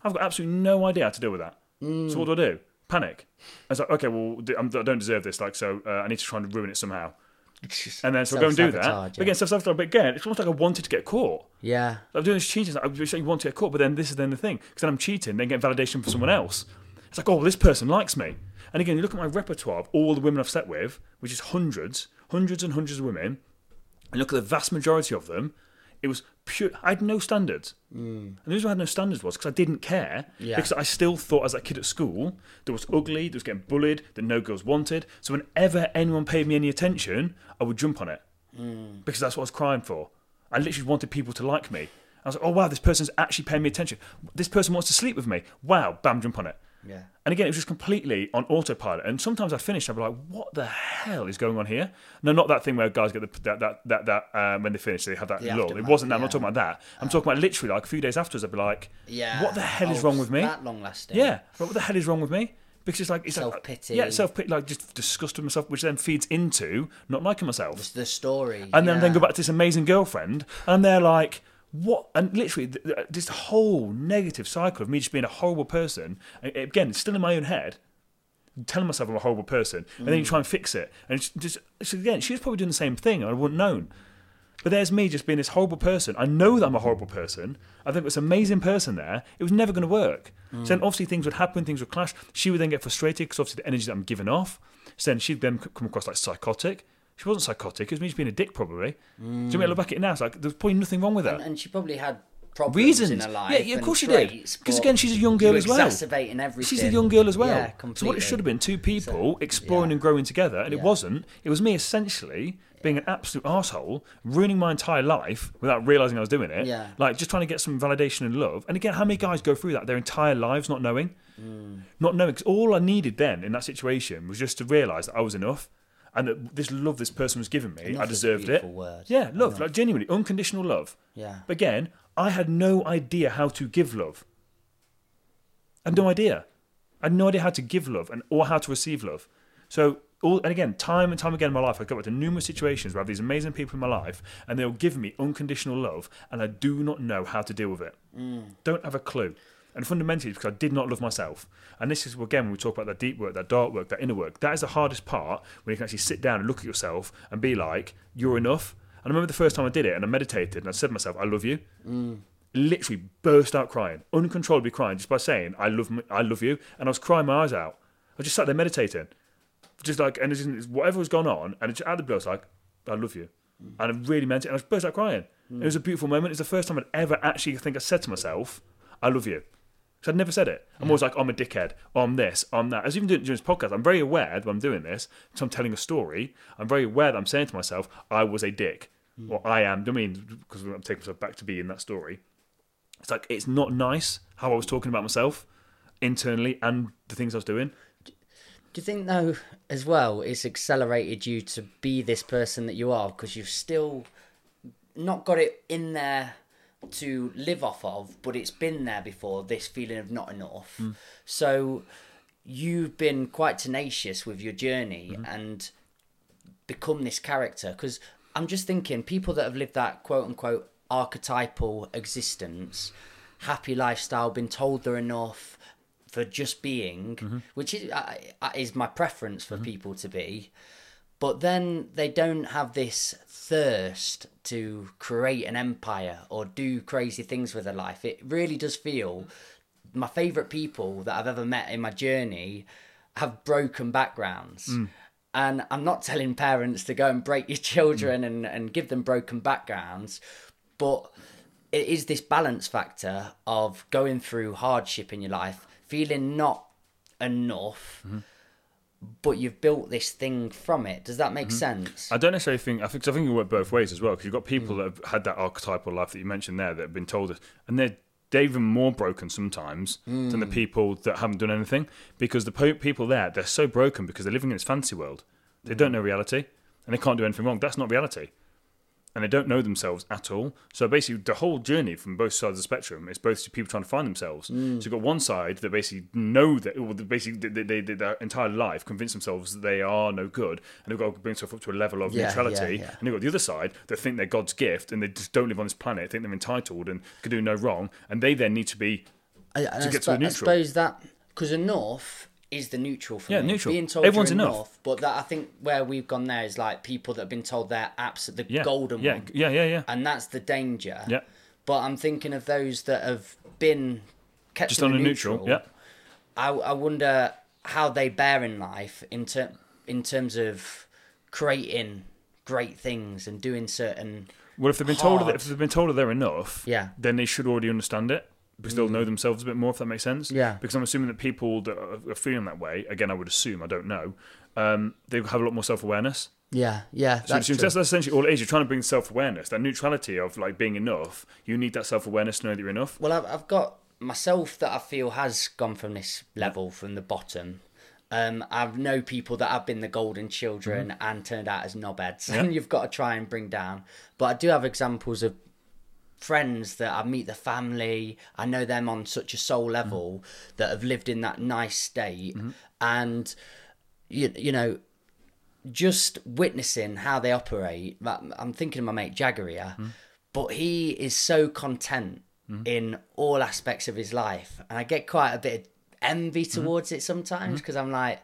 I've got absolutely no idea how to deal with that. Mm. So what do I do? Panic. It's like, okay, well, I'm, I don't deserve this, like, so uh, I need to try and ruin it somehow. And then so I go and do that. Self-sabotage, But yeah. again, self-sabotage. But again, it's almost like I wanted to get caught. Yeah, I'm doing this cheating. I was saying you want to get caught, but then this is then the thing. Because then I'm cheating, then get validation from someone else. It's like, oh, well, this person likes me. And again, you look at my repertoire of all the women I've slept with, which is hundreds, hundreds and hundreds of women, and look at the vast majority of them. It was pure. I had no standards. Mm. And the reason I had no standards was because I didn't care. Yeah. Because I still thought, as a kid at school, that was ugly, that was getting bullied, that no girls wanted. So whenever anyone paid me any attention, I would jump on it mm. because that's what I was crying for. I literally wanted people to like me. I was like, oh wow, this person's actually paying me attention. This person wants to sleep with me. Wow, bam, jump on it. Yeah. And again, it was just completely on autopilot. And sometimes I'd finish, I'd be like, "What the hell is going on here?" No, not that thing where guys get the, that that that that um, when they finish, they have that The lull. It wasn't that. I'm yeah. not talking about that. I'm talking about literally like a few days afterwards. I'd be like, Yeah. what the hell is Oh, wrong with me?" That long lasting. Yeah, but what the hell is wrong with me? Because it's like it's like- Self-pity. yeah, self pity, like just disgust with myself, which then feeds into not liking myself It's the story. and then, then go back to this amazing girlfriend, and they're like, "What?" And literally, th- th- this whole negative cycle of me just being a horrible person. Again, still in my own head, telling myself I'm a horrible person, and then you try and fix it, and it's just it's, again, she was probably doing the same thing, and I wouldn't known. But there's me just being this horrible person. I know that I'm a horrible person. I think this amazing person there. It was never going to work. Mm. So then obviously things would happen, things would clash. She would then get frustrated because obviously the energy that I'm giving off. So then she'd then come across like psychotic. She wasn't psychotic. It was me just being a dick, probably. Do you mean I look back at it now? It's like there's probably nothing wrong with her. and, and she probably had problems Reasons. in her life. Yeah, yeah, of course she did. Because again, she's a young girl as well. Exacerbating everything. She's a young girl as well. Yeah, so completely. what it should have been two people exploring yeah. and growing together, and it wasn't. It was me essentially being an absolute asshole, ruining my entire life without realizing I was doing it. Yeah. Like just trying to get some validation and love. And again, how many guys go through that their entire lives not knowing, Mm. not knowing? Because all I needed then in that situation was just to realize that I was enough. And that this love this person was giving me, Enough I deserved it. word. Yeah, love, like genuinely, unconditional love. Yeah. But again, I had no idea how to give love. I had no idea. I had no idea how to give love and or how to receive love. So all and again, time and time again in my life, I go back to numerous situations where I have these amazing people in my life, and they'll give me unconditional love, and I do not know how to deal with it. Don't have a clue. And fundamentally, because I did not love myself. And this is again when we talk about that deep work, that dark work, that inner work. That is the hardest part when you can actually sit down and look at yourself and be like, "You're enough." And I remember the first time I did it, and I meditated, and I said to myself, "I love you." Mm. literally burst out crying, uncontrollably crying, just by saying, "I love, m- I love you," and I was crying my eyes out. I just sat there meditating, just like, and it's just, whatever was going on, and it's out of the blue, I was like, "I love you," mm. and I really meant it, and I just burst out crying. It mm. was a beautiful moment. It's the first time I'd ever actually think I said to myself, "I love you." So I'd never said it. I'm always like, I'm a dickhead. I'm this. I'm that. As even doing during this podcast, I'm very aware that I'm doing this. So I'm telling a story. I'm very aware that I'm saying to myself, I was a dick, hmm. or I am. I mean, because I'm taking myself back to be in that story. It's like it's not nice how I was talking about myself internally and the things I was doing. Do you think though, as well, it's accelerated you to be this person that you are because you've still not got it in there to live off of, but it's been there before. This feeling of not enough. Mm. So you've been quite tenacious with your journey mm-hmm. and become this character. Because I'm just thinking, people that have lived that quote unquote archetypal existence, happy lifestyle, been told they're enough for just being, mm-hmm. which is uh, is my preference for mm-hmm. people to be. But then they don't have this thirst to create an empire or do crazy things with their life. It really does feel my favorite people that I've ever met in my journey have broken backgrounds. Mm. And I'm not telling parents to go and break your children mm. and, and give them broken backgrounds, but it is this balance factor of going through hardship in your life, feeling not enough, mm-hmm. But you've built this thing from it. Does that make sense? I don't necessarily think I think I think it work both ways as well because you've got Mm. people that have had that archetypal life that you mentioned there that have been told it, and they're they're even more broken sometimes than the Mm. people that haven't done anything because the po- people there they're so broken because they're living in this fancy world. They Mm. don't know reality and they can't do anything wrong. That's not reality. And they don't know themselves at all. So basically, the whole journey from both sides of the spectrum is both people trying to find themselves. Mm. So you've got one side that basically know that, they basically they, they, they, their entire life convince themselves that they are no good, and they've got to bring themselves up to a level of Yeah, neutrality. yeah, yeah. And you've got the other side that think they're God's gift and they just don't live on this planet, think they're entitled and can do no wrong, and they then need to be I, and I, get to a spo- I suppose that because enough is the neutral for Yeah, me. neutral. Being told Everyone's enough. but that I think where we've gone there is like people that have been told they're absolutely the yeah, golden yeah, one, yeah, yeah, yeah. and that's the danger. Yeah. But I'm thinking of those that have been kept Just on a neutral, yeah. I, I wonder how they bear in life in ter- in terms of creating great things and doing certain Well, if they've been told that if they've been told that they're enough, Yeah. then they should already understand it because they'll know themselves a bit more. If that makes sense. Yeah. Because I'm assuming that people that are feeling that way, again, I would assume, I don't know, um, they have a lot more self awareness. Yeah, yeah, So that's that's, essentially all it is. You're trying to bring self awareness, that neutrality of like being enough. You need that self awareness to know that you're enough. Well, I've, I've got myself that I feel has gone from this level from the bottom. Um, I've know people that have been the golden children Mm-hmm. and turned out as knobheads, and you've got to try and bring down. But I do have examples of friends that I meet the family. I know them on such a soul Mm-hmm. level that have lived in that nice state, mm-hmm. and you you know just witnessing how they operate. I'm thinking of my mate Jagger here, mm-hmm. but he is so content mm-hmm. in all aspects of his life, and I get quite a bit of envy towards it sometimes because I'm like,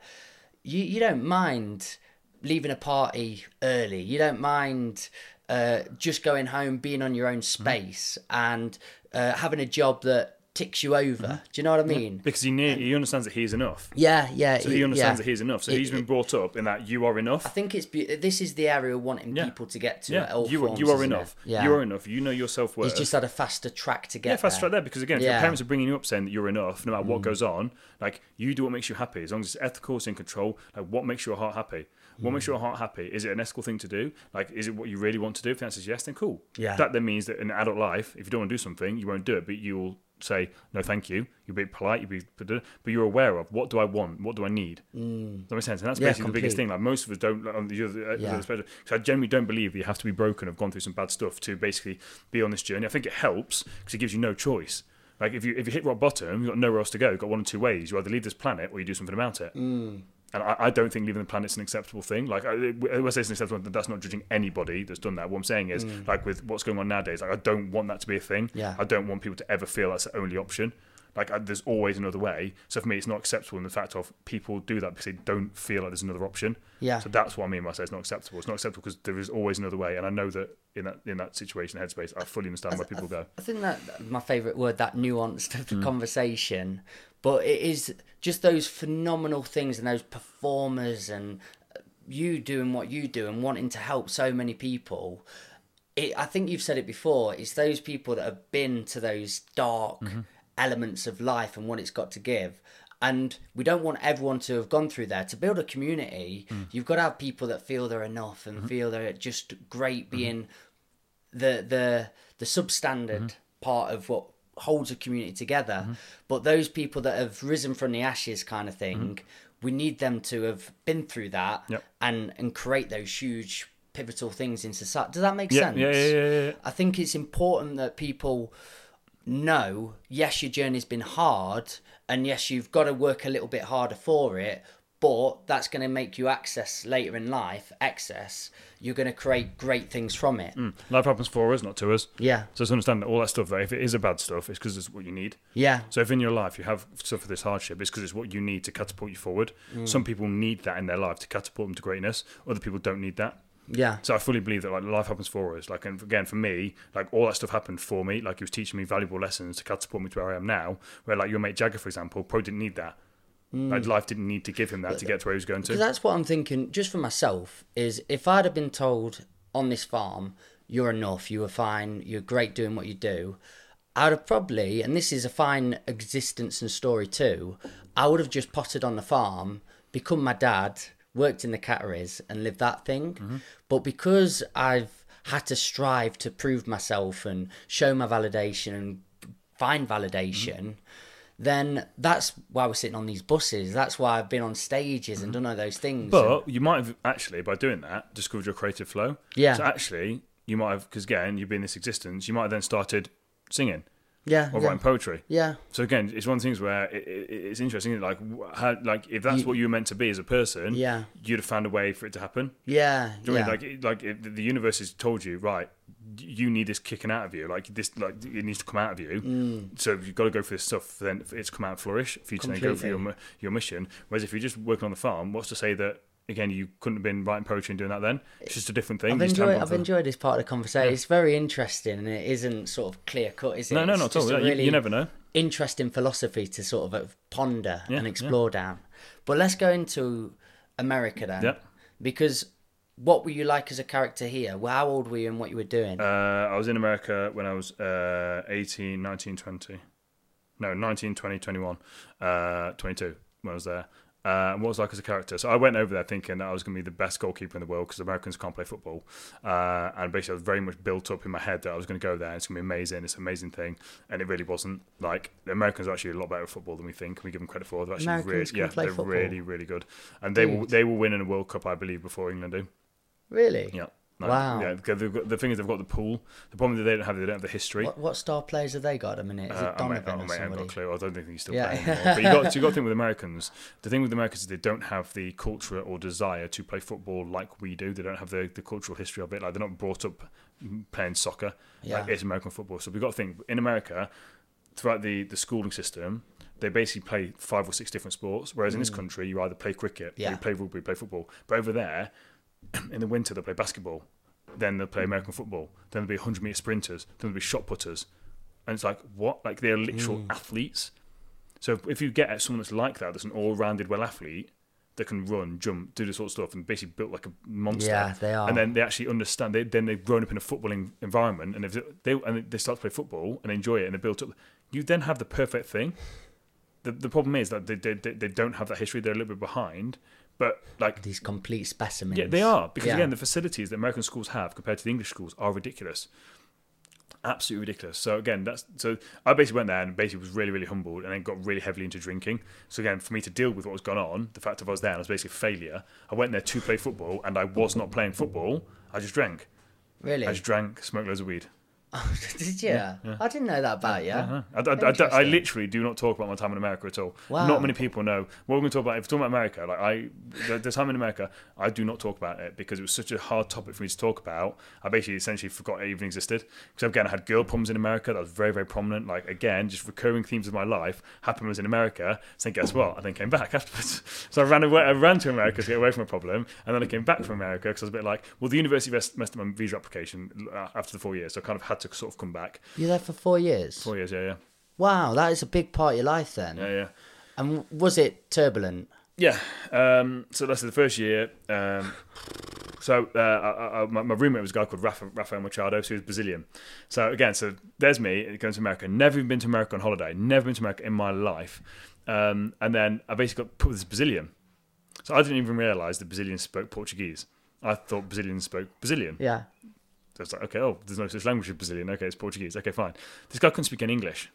you you don't mind leaving a party early, you don't mind. Uh, just going home, being on your own space, and uh, having a job that ticks you over. Do you know what I mean? Because he ne- he understands that he's enough. Yeah, yeah. So he understands yeah. that he's enough. So It- he's been brought up in that you are enough. I think it's be- this is the area wanting Yeah. people to get to. Yeah, you, forms, you are enough. Yeah, You are enough. You know your self worth. He's just had a faster track to get Yeah, fast there. track there because again, if your Mm. parents are bringing you up saying that you're enough, no matter what goes on, like you do what makes you happy, as long as it's ethical, it's in control. Like what makes your heart happy? What makes your heart happy? Is it an ethical thing to do? Like, is it what you really want to do? If the answer is yes, then cool. Yeah. That then means that in adult life, if you don't want to do something, you won't do it, but you'll say no, thank you. You'll be polite. You'll be, but you're aware of what do I want? What do I need? Mm. That makes sense, and that's Yeah, basically the biggest thing. Like most of us don't like, on the other, uh, Yeah. So I generally don't believe you have to be broken, have gone through some bad stuff to basically be on this journey. I think it helps because it gives you no choice. Like if you if you hit rock bottom, you've got nowhere else to go. You've got one or two ways. You either leave this planet or you do something about it. Mm. And I, I don't think leaving the planet's an acceptable thing. Like, I, when I say it's an acceptable, thing, that's not judging anybody that's done that. What I'm saying is, like, with what's going on nowadays, like, I don't want that to be a thing. Mm. Yeah. I don't want people to ever feel that's the only option. Like, I, there's always another way. So for me, it's not acceptable in the fact of people do that because they don't feel like there's another option. Yeah. So that's what I mean by I say it's not acceptable. It's not acceptable because there is always another way. And I know that in that in that situation, headspace, I fully understand where people go. I think that my favourite word, that nuanced of the Mm. conversation, but it is just those phenomenal things and those performers and you doing what you do and wanting to help so many people. It, I think you've said it before. It's those people that have been to those dark Mm-hmm. elements of life and what it's got to give. And we don't want everyone to have gone through there. To build a community, Mm. you've got to have people that feel they're enough and Mm-hmm. feel they're just great being the the the substandard Mm-hmm. part of what holds a community together. But those people that have risen from the ashes, kind of thing, we need them to have been through that Mm-hmm. Yep. and and create those huge pivotal things in society. Does that make Yeah, sense? yeah, yeah, yeah, yeah. I think it's important that people know yes your journey's been hard and yes you've got to work a little bit harder for it but that's going to make you access later in life access you're going to create great things from it Life happens for us, not to us. yeah So just understand that all that stuff, that if it is a bad stuff, it's because it's what you need. yeah So if in your life you have suffered this hardship, it's because it's what you need to catapult you forward. Mm. Some people need that in their life to catapult them to greatness. Other people don't need that. yeah So I fully believe that like life happens for us. Like and again for me, like all that stuff happened for me. Like he was teaching me valuable lessons to catapult me to where I am now. Where like your mate Jagger, for example, probably didn't need that. Mm. Like life didn't need to give him that to get to where he was going to. That's what I'm thinking, just for myself, is if I'd have been told on this farm, you're enough, you were fine, you're great doing what you do, I'd have probably, and this is a fine existence and story too, I would have just potted on the farm, become my dad, worked in the catteries, and lived that thing. Mm-hmm. But because I've had to strive to prove myself and show my validation and find validation, mm-hmm. Then that's why we're sitting on these buses. That's why I've been on stages and done all those things. But you might have actually, by doing that, discovered your creative flow. Yeah. So actually, you might have, because again, you've been in this existence, you might have then started singing yeah, or yeah, writing poetry. yeah, So again, it's one of the things where it, it, it's interesting. Like, how, like if that's You- what you were meant to be as a person, Yeah. you'd have found a way for it to happen. yeah, Do you yeah. I mean? Like, it- like if the universe has told you, right? You need this kicking out of you. Like this, like it needs to come out of you. Mm. So you've got to go for this stuff. For then it's come out and flourish. For you to then go for your your mission. Whereas if you're just working on the farm, what's to say that again you couldn't have been writing poetry and doing that then? It's just a different thing. I've enjoyed, I've enjoyed this part of the conversation. It's very interesting, and it isn't sort of clear cut, is it? No, no, not at all. Yeah, you- really you never know. Interesting philosophy to sort of uh, ponder Yeah, and yeah. explore down. But let's go into America then, Yeah. because what were you like as a character here? Well, How old were you and what you were doing? Uh, I was in America when I was uh, 18, 19, 20. No, 19, 20, 21, uh, 22 when I was there. Uh, and what was like as a character? So I went over there thinking that I was going to be the best goalkeeper in the world because Americans can't play football. Uh, and basically, I was very much built up in my head that I was going to go there. It's going to be amazing. It's an amazing thing. And it really wasn't. Like the Americans are actually a lot better at football than we think. We give them credit for. They're actually Americans really, yeah, they're football. really, really good. And they will, they will win in a World Cup, I believe, before England do. really? Yeah. Like, Wow. Yeah, because they've got, the thing is, they've got the pool. The problem is they don't have, they don't have the history. What, what star players have they got at the minute? Is Uh, it I Donovan I or might have got a clue. I don't think he's still Yeah. playing anymore. But you got, so you got to think with Americans. The thing with Americans is they don't have the culture or desire to play football like we do. They don't have the, the cultural history of it. Like they're not brought up playing soccer. Yeah. Like it's American football. So we've got to think in America, throughout the, the schooling system, they basically play five or six different sports. Whereas in this country, you either play cricket, Mm. Yeah. you play rugby, you play football. But over there, in the winter, they play basketball. Then they'll play American football. Then there'll be 100 meter sprinters. Then there'll be shot putters. And it's like, what? Like they're literal Mm. athletes. So if, if you get at someone that's like that, that's an all rounded well athlete, that can run, jump, do this sort of stuff, and basically built like a monster. Yeah, they are. And then they actually understand. They, then they've grown up in a footballing environment, and if they and they start to play football and enjoy it, and they built up. You then have the perfect thing. The, the problem is that they, they they don't have that history. They're a little bit behind. But like These complete specimens. yeah, they are because Yeah. again, the facilities that American schools have compared to the English schools are ridiculous, absolutely ridiculous. So again, that's so I basically went there and basically was really, really humbled, and then got really heavily into drinking. So again, for me to deal with what was going on, the fact that I was there and I was basically a failure. I went there to play football, and I was not playing football. I just drank. Really? I just drank, smoked loads of weed. Did you? I didn't know that about you. I, I- I- I- I literally do not talk about my time in America at all. Wow. Not many people know. What we're going to talk about, if we're talking about America, like I, the, the time in America, I do not talk about it because it was such a hard topic for me to talk about. I basically essentially forgot it even existed. Because again, I had girl problems in America that was very, very prominent. Like again, just recurring themes of my life happened when I was in America. So then guess what? I then came back afterwards. So I ran away, I ran to America to get away from a problem, and then I came back from America because I was a bit like, well, the university messed messed up my visa application uh, after the four years, so I kind of had to sort of come back. You there for four years? Four years, yeah, yeah, Wow, that is a big part of your life then. yeah, yeah. And was it turbulent? Yeah. Um, so that's the first year. Um, so uh, I, I, my, my roommate was a guy called Rafa, Rafael Machado, so he was Brazilian. So again, so there's me going to America. Never even been to America on holiday. Never been to America in my life. Um, and then I basically got put with this Brazilian. So I didn't even realise that Brazilians spoke Portuguese. I thought Brazilians spoke Brazilian. Yeah. It's like, okay, oh, there's no such language as Brazilian. Okay, it's Portuguese. Okay, fine. This guy couldn't speak any English.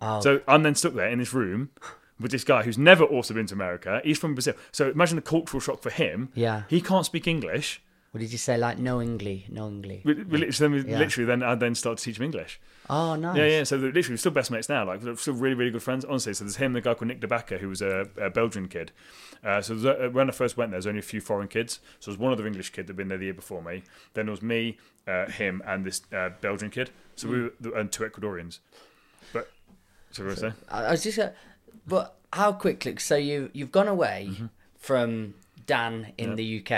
Oh, So I'm then stuck there in this room with this guy who's never also been to America. He's from Brazil. So imagine the cultural shock for him. Yeah. He can't speak English. What did you say? Like no English, no English. We, we literally, then, Yeah. literally, then I then start to teach him English. Oh, nice. Yeah, yeah. So literally, we're still best mates now. Like, we're still really, really good friends. Honestly, so there's him, the guy called Nick DeBacker, who was a, a Belgian kid. Uh, so a, when I first went there, there's only a few foreign kids. So there's one other English kid that'd been there the year before me. Then there was me, uh, him, and this uh, Belgian kid. So we were, and two Ecuadorians. But so what was I saying? I I was just, uh, but how quickly? So you you've gone away Mm-hmm. from Dan in the UK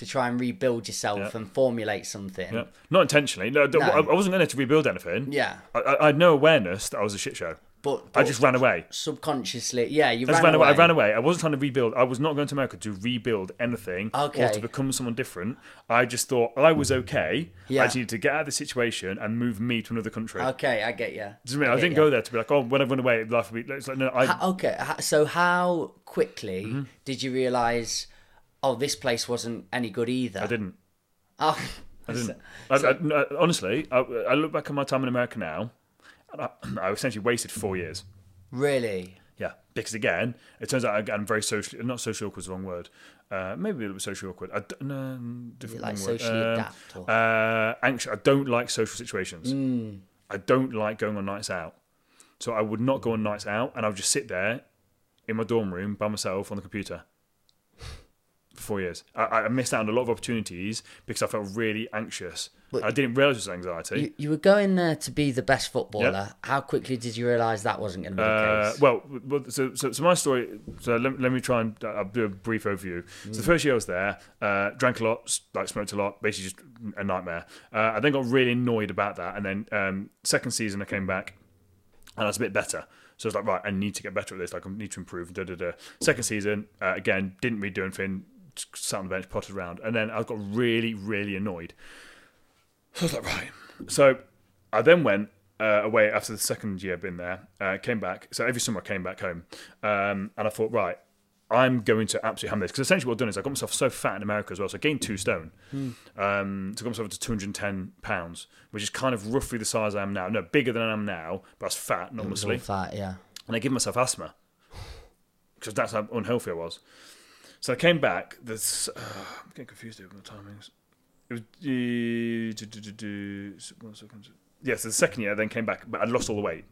to try and rebuild yourself Yeah. and formulate something. Not intentionally. No, No. I, I wasn't going to rebuild anything. Yeah, I, I I had no awareness that I was a shit show. but, I just ran away. subconsciously, yeah, you I ran, ran away. away. I ran away. I wasn't trying to rebuild. I was not going to America to rebuild anything or to become someone different. I just thought I was okay. Yeah. I just needed to get out of the situation and move me to another country. Okay, I get you. Do you know what I mean? I didn't go there to be like, oh, when I run away, life will be. It's like, no, I. Ha- okay, so how quickly Mm-hmm. did you realise? Oh, this place wasn't any good either. I didn't. Oh, I didn't. I, I, no, honestly, I, I look back on my time in America now, and I, I essentially wasted four years. really? Yeah, because again, it turns out I'm very socially not socially awkward is the wrong word. Uh, maybe a little bit socially awkward. I d- no, different like wrong word. socially Um, Uh, anxious. I don't like social situations. Hmm. I don't like going on nights out. So I would not go on nights out, and I would just sit there in my dorm room by myself on the computer for four years. I, I missed out on a lot of opportunities because I felt really anxious. I didn't realize it was anxiety. You, you were going there to be the best footballer. How quickly did you realise that wasn't going to be the Uh, case? well, well, so, so, so my story. So let, let me try and uh, I'll do a brief overview. So the first year I was there, uh, drank a lot, like smoked a lot, basically just a nightmare. Uh, I then got really annoyed about that, and then um, second season I came back, and I was a bit better. So I was like, right, I need to get better at this. Like I need to improve. Da da da. Second season, uh, again, didn't really do anything. Sat on the bench, potted around, and then I got really, really annoyed. So I was like, right. So I then went uh, away after the second year I've been there, uh, came back. So every summer I came back home, um, and I thought, right, I'm going to absolutely hammer this because essentially what I've done is I got myself so fat in America as well. So I gained two stone, um, to got myself to 210 pounds, which is kind of roughly the size I am now. No, bigger than I am now, but I was fat, not muscly fat, yeah. and I give myself asthma because that's how unhealthy I was. So I came back. This uh, I'm getting confused here with the timings. It was uh, one second. Yeah, so the second year I then came back, but I'd lost all the weight.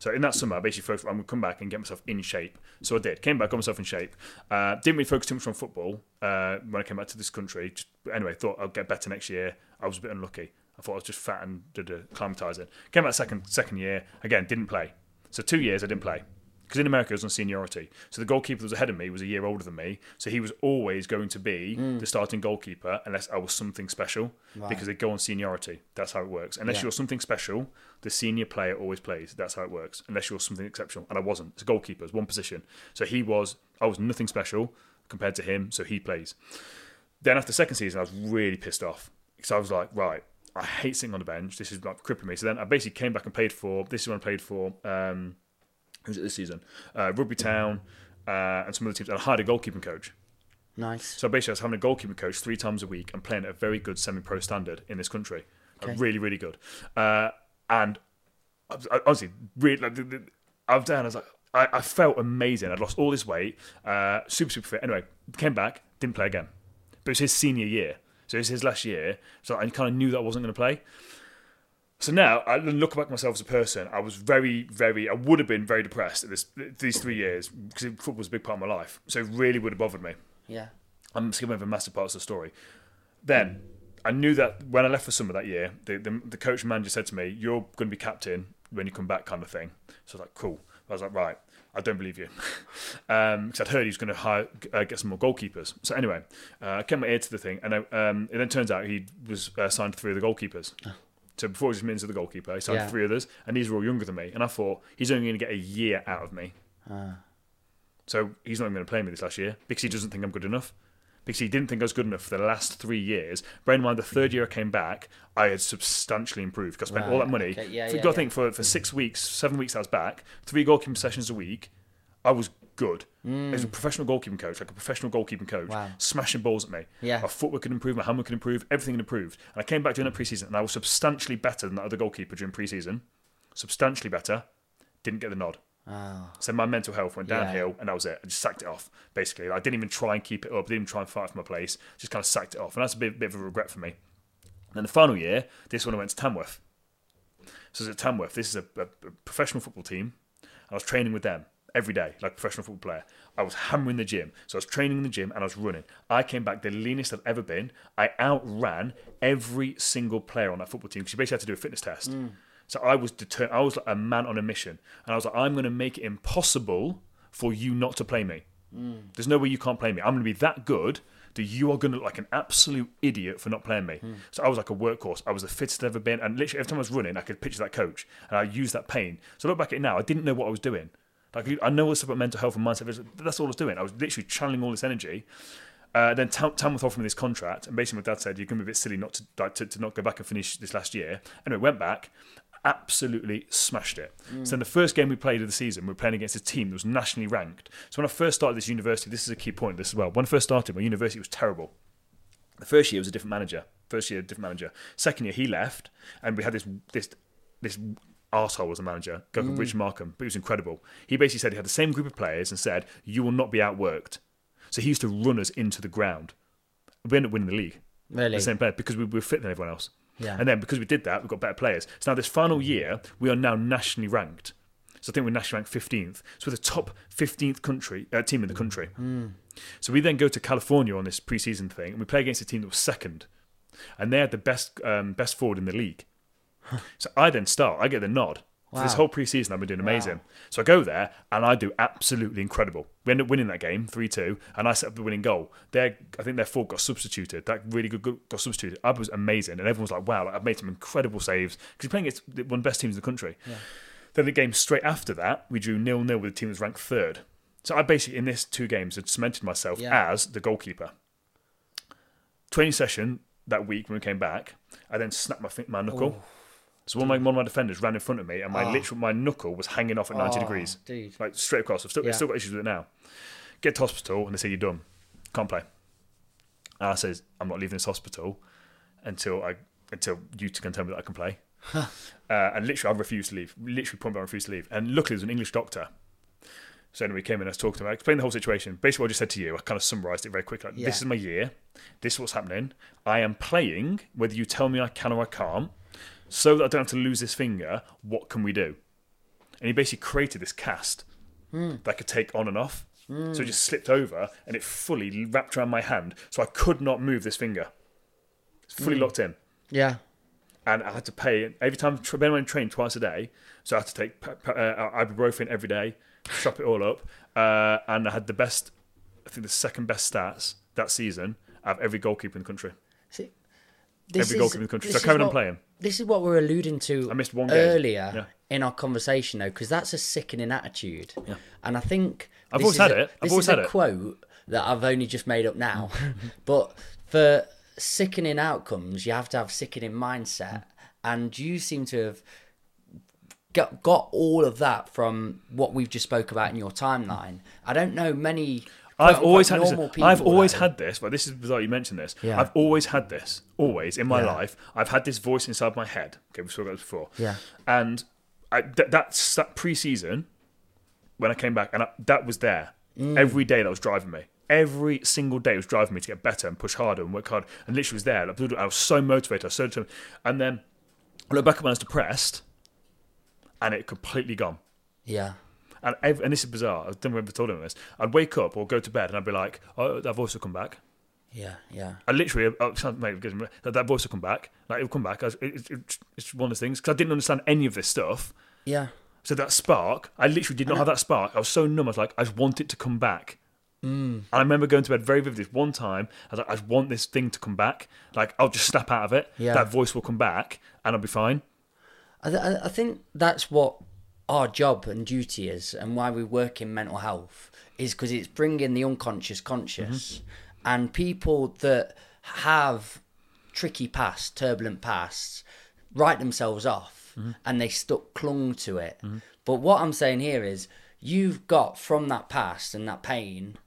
So in that summer, I basically focused. I'm going to come back and get myself in shape. So I did. Came back, got myself in shape. Uh, didn't really focus too much on football uh, when I came back to this country. Just, anyway, thought I'll get better next year. I was a bit unlucky. I thought I was just fat and did acclimatizing. Came back second second year again, didn't play. So two years I didn't play because in America it was on seniority. So the goalkeeper that was ahead of me was a year older than me. So he was always going to be Mm. the starting goalkeeper unless I was something special because they go on seniority. That's how it works. Unless Yeah. you're something special, the senior player always plays. That's how it works. Unless you're something exceptional, and I wasn't. It's a goalkeeper. It's one position. So he was. I was nothing special compared to him. So he plays. Then after the second season, I was really pissed off because I was like, right, I hate sitting on the bench. This is like crippling me. So then I basically came back and played for. This is when I played for. Um, who's it this season? Uh, Rugby Town uh, and some other teams. And I hired a goalkeeping coach. Nice. So basically, I was having a goalkeeping coach three times a week and playing at a very good semi-pro standard in this country. Like, Okay. really, really good. Uh, and I I- honestly, really, like, I was down. I was like, I, I felt amazing. I'd lost all this weight, uh, super, super fit. Anyway, came back, didn't play again. But it was his senior year, so it was his last year. So I kind of knew that I wasn't going to play. So now I look back at myself as a person. I was very, very. I would have been very depressed at this these three years because football was a big part of my life. So it really would have bothered me. Yeah. I'm skipping over massive parts of the story. Then I knew that when I left for summer that year, the, the, the coach and manager said to me, "You're going to be captain when you come back," kind of thing. So I was like, "Cool." I was like, "Right." I don't believe you, because I'd heard he was going to hire, uh, get some more goalkeepers. So anyway, uh, I kept my ear to the thing, and I, um, it then turns out he was uh, signed of the goalkeepers. So before he was Mins of the goalkeeper, he signed Yeah. three others, and these were all younger than me. And I thought he's only going to get a year out of me. Ah. So he's not even going to play me this last year because he doesn't think I'm good enough. Because he didn't think I was good enough for the last three years. Bear in mind, the hmm. third year I came back, I had substantially improved because I spent all that money. okay, yeah, yeah, got to yeah. think for, for six weeks, seven weeks I was back, three goalkeeping sessions a week, I was good. As a professional goalkeeping coach, like a professional goalkeeping coach, Mm. Wow. smashing balls at me. Yeah. My footwork could improve, my handwork could improve, everything improved. And I came back during that preseason and I was substantially better than that other goalkeeper during preseason. Substantially better. Didn't get the nod. Oh. So my mental health went Yeah. downhill, and that was it. I just sacked it off. Basically, I didn't even try and keep it up. I Didn't even try and fight for my place. Just kind of sacked it off, and that's a bit, bit of a regret for me. And then the final year, this one I went to Tamworth. So it's at Tamworth. This is a, a, a professional football team. I was training with them every day, like a professional football player. I was hammering the gym. So I was training in the gym and I was running. I came back the leanest I've ever been. I outran every single player on that football team because you basically had to do a fitness test. So I was determined. I was like a man on a mission, and I was like, I'm going to make it impossible for you not to play me. There's no way you can't play me. I'm going to be that good that you are going to look like an absolute idiot for not playing me. So I was like a workhorse. I was the fittest I've ever been, and literally every time I was running, I could picture that coach, and I used that pain. So I look back at it now, I didn't know what I was doing. Like I know what's about mental health and mindset, that's all I was doing. I was literally channeling all this energy. Uh, then Tam- Tamworth offered me this contract, and basically my dad said, "You're going to be a bit silly not to, like, to to not go back and finish this last year." Anyway, went back, absolutely smashed it. So in the first game we played of the season, we were playing against a team that was nationally ranked. So when I first started this university, this is a key point this as well. When I first started, my university was terrible. The first year was a different manager. First year, a different manager. Second year, he left, and we had this this this arsehole was the manager, a guy called Richard Markham, but he was incredible. He basically said he had the same group of players and said, "You will not be outworked." So he used to run us into the ground. We ended up winning the league. Really? The same player because we were fit than everyone else. Yeah. And then because we did that, we got better players. So now this final year, we are now nationally ranked. So I think we're nationally ranked 15th. So we're the top 15th country uh, team in the country. So we then go to California on this preseason thing, and we play against a team that was second, and they had the best um, best forward in the league. So I then start. I get the nod. For this whole preseason, I've been doing amazing. So I go there and I do absolutely incredible. We end up winning that game three two, and I set up the winning goal. Their, I think their forward got substituted. That really good good- got substituted. I was amazing, and everyone was like, "Wow, like, I've made some incredible saves." Because you're playing against one of the best teams in the country. Then the game straight after that, we drew nil nil with a team that was ranked third. So I basically in this two games had cemented myself Yeah. as the goalkeeper. training session that week when we came back, I then snapped my my knuckle. So one of, my, one of my defenders ran in front of me, and my Oh. literal my knuckle was hanging off at ninety Oh, degrees, dude. like straight across. I've still, Yeah. I've still got issues with it now. Get to hospital, and they say you're done, can't play. And I says I'm not leaving this hospital until I until you can tell me that I can play. uh, and literally, I refused to leave. Literally, point blank, refused to leave. And luckily, there was an English doctor. So anyway, he came in, I was talking to him, I explained the whole situation. Basically, what I just said to you, I kind of summarised it very quickly. Like, Yeah. This is my year. This is what's happening. I am playing, whether you tell me I can or I can't, so that I don't have to lose this finger. What can we do? And he basically created this cast that I could take on and off. So it just slipped over and it fully wrapped around my hand, so I could not move this finger. It's fully locked in Yeah. and I had to pay every time. Ben went train twice a day, so I had to take uh, ibuprofen every day, chop it all up, uh, and I had the best, I think the second best stats that season out of every goalkeeper in the country. See, every goalkeeper in the country. So I carried on playing. This is what we're alluding to I missed one game. earlier Yeah. in our conversation, though, because that's a sickening attitude. And I think I've this always is had a- it. I've this always is a it. quote that I've only just made up now, but for sickening outcomes, you have to have sickening mindset, and you seem to have got, got all of that from what we've just spoke about in your timeline. I don't know many. I've always had this. I've always though. had this, but this is bizarre you mentioned this. Yeah. I've always had this. Always in my Yeah. life, I've had this voice inside my head. Okay, we've spoken about this before. Yeah. And I, th- that's that pre-season when I came back, and I, that was there Mm. every day. That was driving me. Every single day was driving me to get better and push harder and work hard. And literally was there. Like, I was so motivated. I was so determined. And then I look back at when I was depressed, and it completely gone. Yeah. And, ev- and this is bizarre. I don't remember told him this. I'd wake up or go to bed and I'd be like, "Oh, that voice will come back." Yeah. Yeah. I literally, uh, sounds- mate, that, voice will come back. Like it'll come back. I it, it, it's one of those things because I didn't understand any of this stuff. Yeah. So that spark, I literally did not have that spark. I was so numb. I was like, I just want it to come back. Mm. And I remember going to bed very vividly. One time, I was like, I just want this thing to come back. Like I'll just snap out of it. Yeah. That voice will come back, and I'll be fine. I, th- I I think that's what our job and duty is, and why we work in mental health is because it's bringing the unconscious conscious, mm-hmm. and people that have tricky past, turbulent pasts, write themselves off, mm-hmm. and they stuck clung to it. Mm-hmm. But what I'm saying here is, you've got from that past and that pain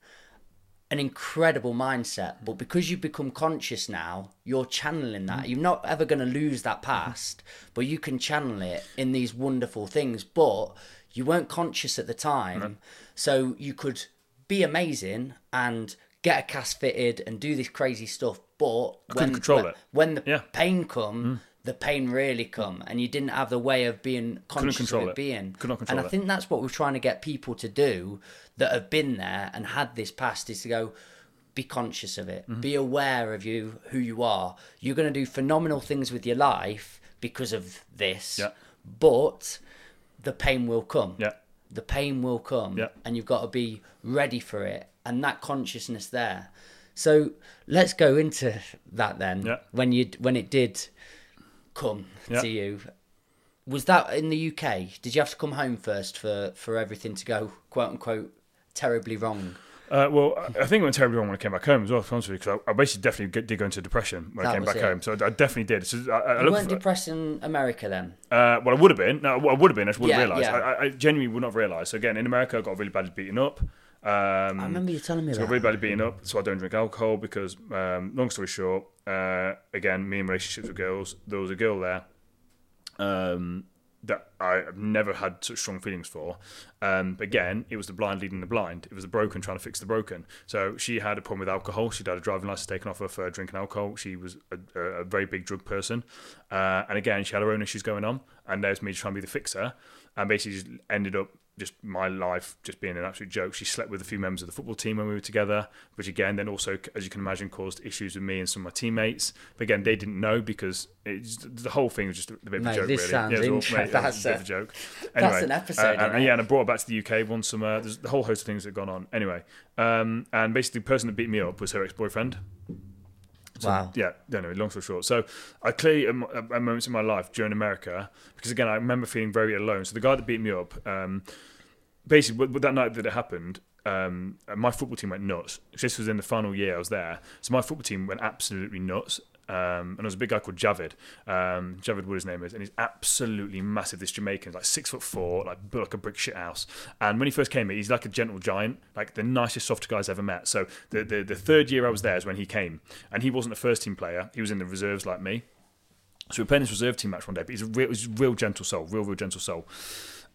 an incredible mindset, but because you've become conscious now, you're channeling that. You're not ever going to lose that past, but you can channel it in these wonderful things. But you weren't conscious at the time, so you could be amazing and get a cast fitted and do this crazy stuff. But when control when, it. when the Yeah. pain come, mm. The pain really come, and you didn't have the way of being conscious control of it, it. being. Could not control and I it. think that's what we're trying to get people to do that have been there and had this past is to go be conscious of it Mm-hmm. be aware of you who you are you're going to do phenomenal things with your life because of this Yeah. but the pain will come Yeah. the pain will come Yeah. and you've got to be ready for it and that consciousness there so let's go into that then Yeah. when you when it did come Yeah. to you was that in the UK? Did you have to come home first for, for everything to go quote unquote terribly wrong? Uh, well, I think it went terribly wrong when I came back home as well. To be honest with you, because I, I basically definitely get- did go into depression when I came back it. home. So I, I definitely did. So I, I You weren't for- depressed in America then? Uh, well, I would have been. No, I would have been. I just wouldn't Yeah, realise. yeah. I, I- I genuinely would not have realised. So again, in America, I got really badly beaten up. Um, I remember you telling me so that. got really badly beaten up. So I don't drink alcohol because, um, long story short, uh, again, me and relationships with girls, there was a girl there um, that I've never had such strong feelings for. Um, but again, it was the blind leading the blind. It was the broken trying to fix the broken. So she had a problem with alcohol. She'd had a driving license taken off her for drinking alcohol. She was a, a, a very big drug person. Uh, and again, she had her own issues going on. And there's me trying to be the fixer. And basically just ended up just my life just being an absolute joke. She slept with a few members of the football team when we were together, which again then also, as you can imagine, caused issues with me and some of my teammates. But again, they didn't know because just, the whole thing was just a bit of a joke. this really. sounds it was all- inter- mate, it that's a bit of a joke. that's an episode, uh, and, isn't and it? yeah, and I brought her back to the UK one summer. There's a whole host of things that have gone on. Anyway, um, and basically, the person that beat me up was her ex-boyfriend. wow. Yeah, no, long story short. So I clearly, at, at moments in my life during America, because again, I remember feeling very alone. So the guy that beat me up, um, basically, that night that it happened, um, my football team went nuts. This was in the final year I was there, so my football team went absolutely nuts. Um, and there was a big guy called Javid. Um, Javid Wood, his name is, and he's absolutely massive. This Jamaican, like six foot four, like built like a brick shit house. And when he first came, he's like a gentle giant, like the nicest, soft guys ever met. So the, the the third year I was there is when he came, and he wasn't a first team player. He was in the reserves like me. So we were playing this reserve team match one day, but he's a real, he's a real gentle soul, real, real gentle soul.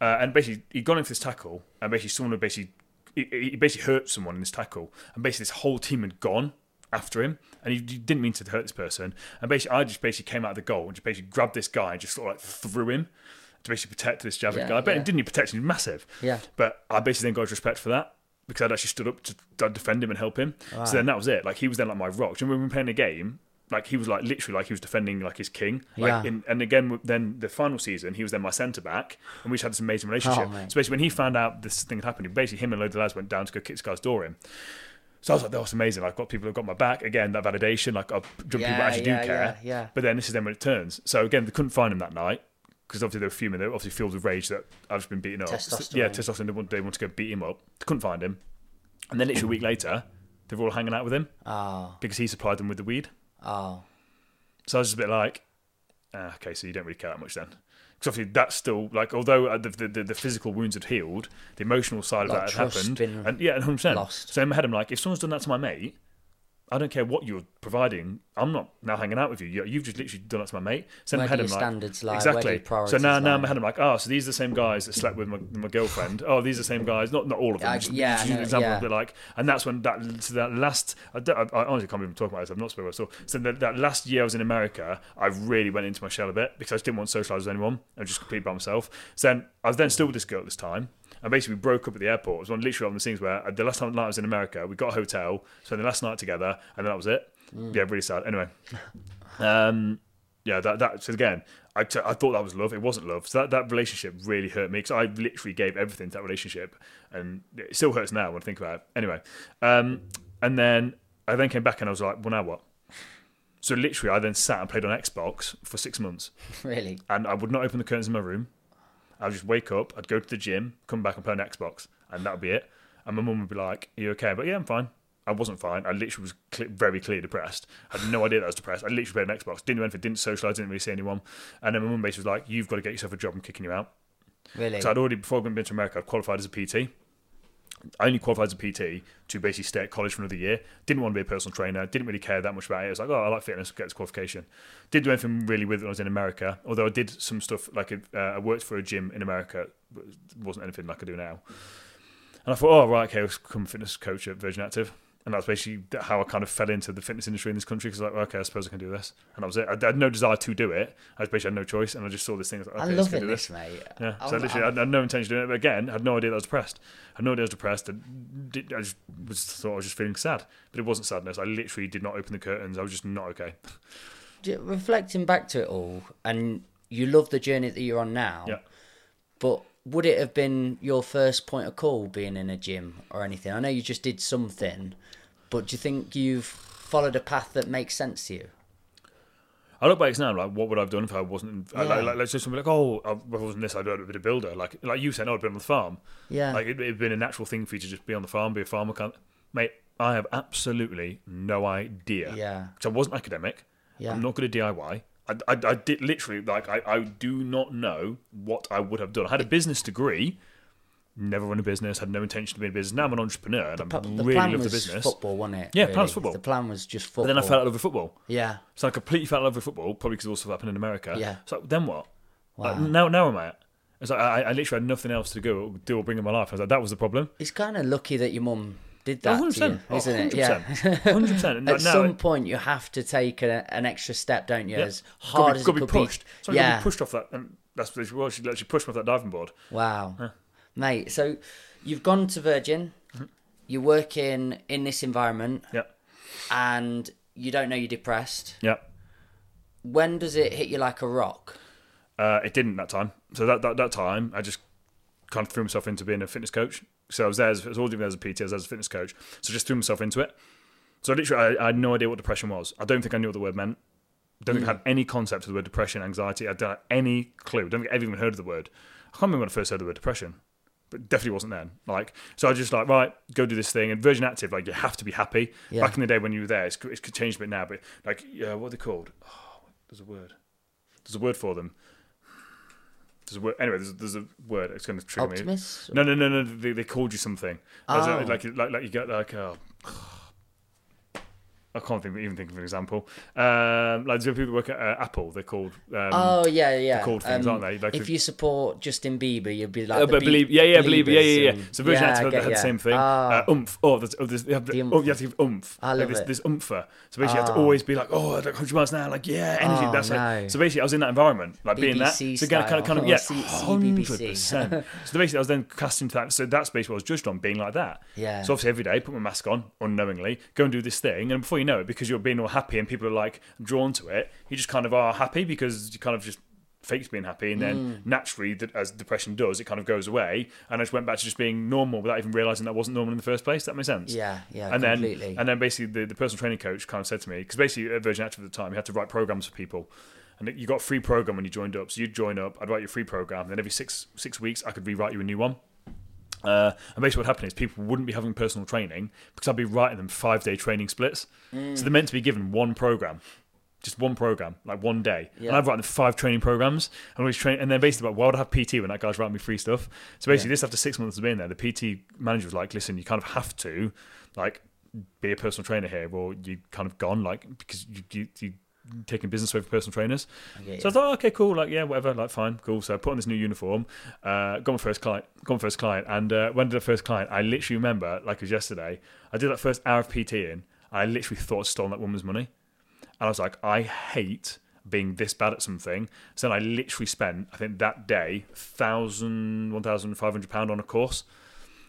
Uh, and basically, he'd gone in for this tackle, and basically, someone had basically, he, he basically hurt someone in this tackle, and basically, this whole team had gone after him, and he, he didn't mean to hurt this person. And basically, I just basically came out of the goal and just basically grabbed this guy and just sort of like threw him to basically protect this Javid Yeah, guy. But yeah. it didn't need protection, he was massive. Yeah. But I basically then got his respect for that because I'd actually stood up to defend him and help him. So then that was it. Like he was then like my rock. And you remember when we were playing a game? Like he was like literally like he was defending like his king. Like Yeah. in, and again then the final season he was then my centre back and we just had this amazing relationship. Oh, basically when he found out this thing had happened, basically him and a load of lads went down to go kick this guy's door in. So I was like, that was amazing. I've got people who've got my back. Again, that validation. Like, I've jumped people Yeah, actually yeah, do care. yeah, yeah. But then this is then when it turns. So again, they couldn't find him that night because obviously they were fuming. They were obviously filled with rage that I've just been beaten up. Testosterone. Yeah, testosterone. They want, they want to go beat him up. They couldn't find him. And then literally a week later, they were all hanging out with him Oh, because he supplied them with the weed. Oh, So I was just a bit like, ah, okay, so you don't really care that much then. Because obviously that's still like, although uh, the, the, the, physical wounds had healed, the emotional side of Lot that had happened. been And yeah, 100%. lost. So in my head, I'm like, if someone's done that to my mate, I don't care what you're providing. I'm not now hanging out with you. You- You've just literally done that to my mate. So in Where my head, I'm your like, standards lie? Do exactly. so now, now in lie? my head, I'm like, oh, so these are the same guys that slept with my, my girlfriend. Oh, these are the same guys. Not not all of them. I- just, yeah, just I an example yeah. of like, and that's when that so that last. I, don't, I, I honestly can't even talk about this. I'm not supposed to. So, so that, that last year I was in America, I really went into my shell a bit because I just didn't want to socialise with anyone. I was just completely by myself. So then I was then still with this girl at this time. And basically, we broke up at the airport. It was one literally one of the things where uh, the last time night I was in America, we got a hotel, spent the last night together, and then that was it. Mm. Yeah, really sad. Anyway, um, yeah, that that so again, I, t- I thought that was love. It wasn't love. So that, that relationship really hurt me because I literally gave everything to that relationship, and it still hurts now when I think about it. Anyway, um, and then I then came back and I was like, well, now what? So literally, I then sat and played on Xbox for six months, really? and I would not open the curtains in my room. I'd just wake up, I'd go to the gym, come back and play an Xbox, and that would be it. And my mum would be like, "Are you okay?" But yeah, I'm fine. I wasn't fine. I literally was cle very clearly depressed. I had no idea that I was depressed. I literally played an Xbox, didn't do anything, didn't socialise, didn't really see anyone. And then my mum basically was like, "You've got to get yourself a job. I'm kicking you out." Really? So I'd already before I went to America, I'd qualified as a PT. I only qualified as a PT to basically stay at college for another year. Didn't want to be a personal trainer. Didn't really care that much about it. I was like, oh, I like fitness. Get this qualification. Didn't do anything really with it when I was in America. Although I did some stuff like uh, I worked for a gym in America. but it wasn't anything like I do now. And I thought, oh right, okay, I'll become a fitness coach at Virgin Active. And that's basically how I kind of fell into the fitness industry in this country because like, okay, I suppose I can do this. And that was it. I had no desire to do it. I just basically had no choice, and I just saw this thing. I, was like, I okay, love let's go it, do this, mate. yeah, I'm- so literally, I I'm- had no intention of doing it. But again, I had no idea that I was depressed. I had no idea I was depressed. I, did, I just was thought I was just feeling sad, but it wasn't sadness. I literally did not open the curtains. I was just not okay. Reflecting back to it all, and you love the journey that you're on now. Yeah. But would it have been your first point of call being in a gym or anything? I know you just did something, but do you think you've followed a path that makes sense to you? I look back now, like what would I have done if I wasn't? Yeah. Like, like, let's just be like, oh, I- if I wasn't this, I'd have been a builder. Like, like you said, oh, I'd been on the farm. Yeah. Like it, it'd been a natural thing for you to just be on the farm, be a farmer. Kind mate, I have absolutely no idea. Yeah. So I wasn't academic. Yeah. I'm not good at DIY. I, I, I did literally like I, I do not know what I would have done. I had a business degree, never run a business, had no intention to be in business. Now I'm an entrepreneur and I But the really love the business. football, wasn't it? Yeah, plan was football. The plan was just football. But then I fell out of love with football. Yeah. So I completely fell in love with football, probably because it also happened in America. Yeah. So then what? Like, Wow. now, now am I? It's like I, I literally had nothing else to go do or bring in my life. I was like, that was the problem. It's kind of lucky that your mum did that, Oh, you, 100%. Oh, isn't it? 100%. Yeah. 100%. At some point, you have to take a, an extra step, don't you? yeah, As hard be, as gotta it be could pushed. Be. yeah. Yeah. be pushed off that. And that's literally well, she literally pushed me off that diving board. Wow. Mate, so you've gone to Virgin, Mm-hmm. you're working in this environment, Yeah. and you don't know you're depressed. Yeah. When does it hit you like a rock? Uh, it didn't that time. So that, that that time, I just kind of threw myself into being a fitness coach. So I was there, as, I was already there as a PT, I was there as a fitness coach. So I just threw myself into it. So literally, I, I had no idea what depression was. I don't think I knew what the word meant. Don't think hmm. I had any concept of the word depression, anxiety. I don't have any clue. Don't think I ever even heard of the word. I can't remember when I first heard the word depression. but definitely wasn't then. Like, so I was just like right, go do this thing. And Virgin Active, like, you have to be happy. Yeah. Back in the day when you were there, it's, it's changed a bit now, but like, yeah, what are they called? Oh, there's a word. There's a word for them. There's a word. Anyway, there's, there's a word. It's going to trigger me. Optimus? No, no, no, no. They, they called you something. There's a- Oh. like, like, like you get like, oh, I can't think, even think of an example. Um, like, there's people that work at uh, Apple. They're called. Um, Oh yeah, yeah. called things, aren't they? Like if you support Justin Bieber, you'll be like Uh, but Be- believe, yeah, yeah, believe, yeah, yeah, yeah. So Virgin Active yeah, I had get the same thing. Ah. Uh, oomph. Oh, there's, oh, there's, you have the, The oh, you have to give oomph. I like love this, it. this oompher. So basically, you have to Ah. always be like, oh, like 100 miles an hour, like yeah, energy. Oh, that's no. like. So basically, I was in that environment, like being that. BBC So again, kind of, kind of, yeah, hundred percent. So basically, I was then cast into that. So that's basically what I was judged on, being like that. Yeah. So obviously, every day, put my mask on unknowingly, go and do this thing, and before you know because you're being all happy and people are like drawn to it, you just kind of are happy because you kind of just fakes being happy and then Mm. naturally that as depression does it kind of goes away and I just went back to just being normal without even realizing that wasn't normal in the first place that makes sense Yeah, yeah, and completely. then and then basically the, the personal training coach kind of said to me because basically at Virgin Active at the time you had to write programs for people and you got a free program when you joined up so you'd join up I'd write your free program and then every six six weeks I could rewrite you a new one uh, and basically, what happened is people wouldn't be having personal training because I'd be writing them five day training splits. Mm. So they're meant to be given one program, just one program, like one day. And I'd write them five training programs. And always train, and then basically, like, why would I have PT when that guy's writing me free stuff? So basically, Yeah. this after six months of being there, the PT manager was like, "Listen, you kind of have to, like, be a personal trainer here, or you kind of gone, like, because you you." you taking business away from personal trainers so I thought, okay, cool, like yeah, whatever, like fine, cool. So I put on this new uniform, uh, got my first client, got my first client, and uh, when did the first client? I literally remember, like it was yesterday, I did that first hour of PT in, I literally thought I'd stolen that woman's money, and I was like, I hate being this bad at something. So then I literally spent, I think that day, thousand, one thousand five hundred pound on a course.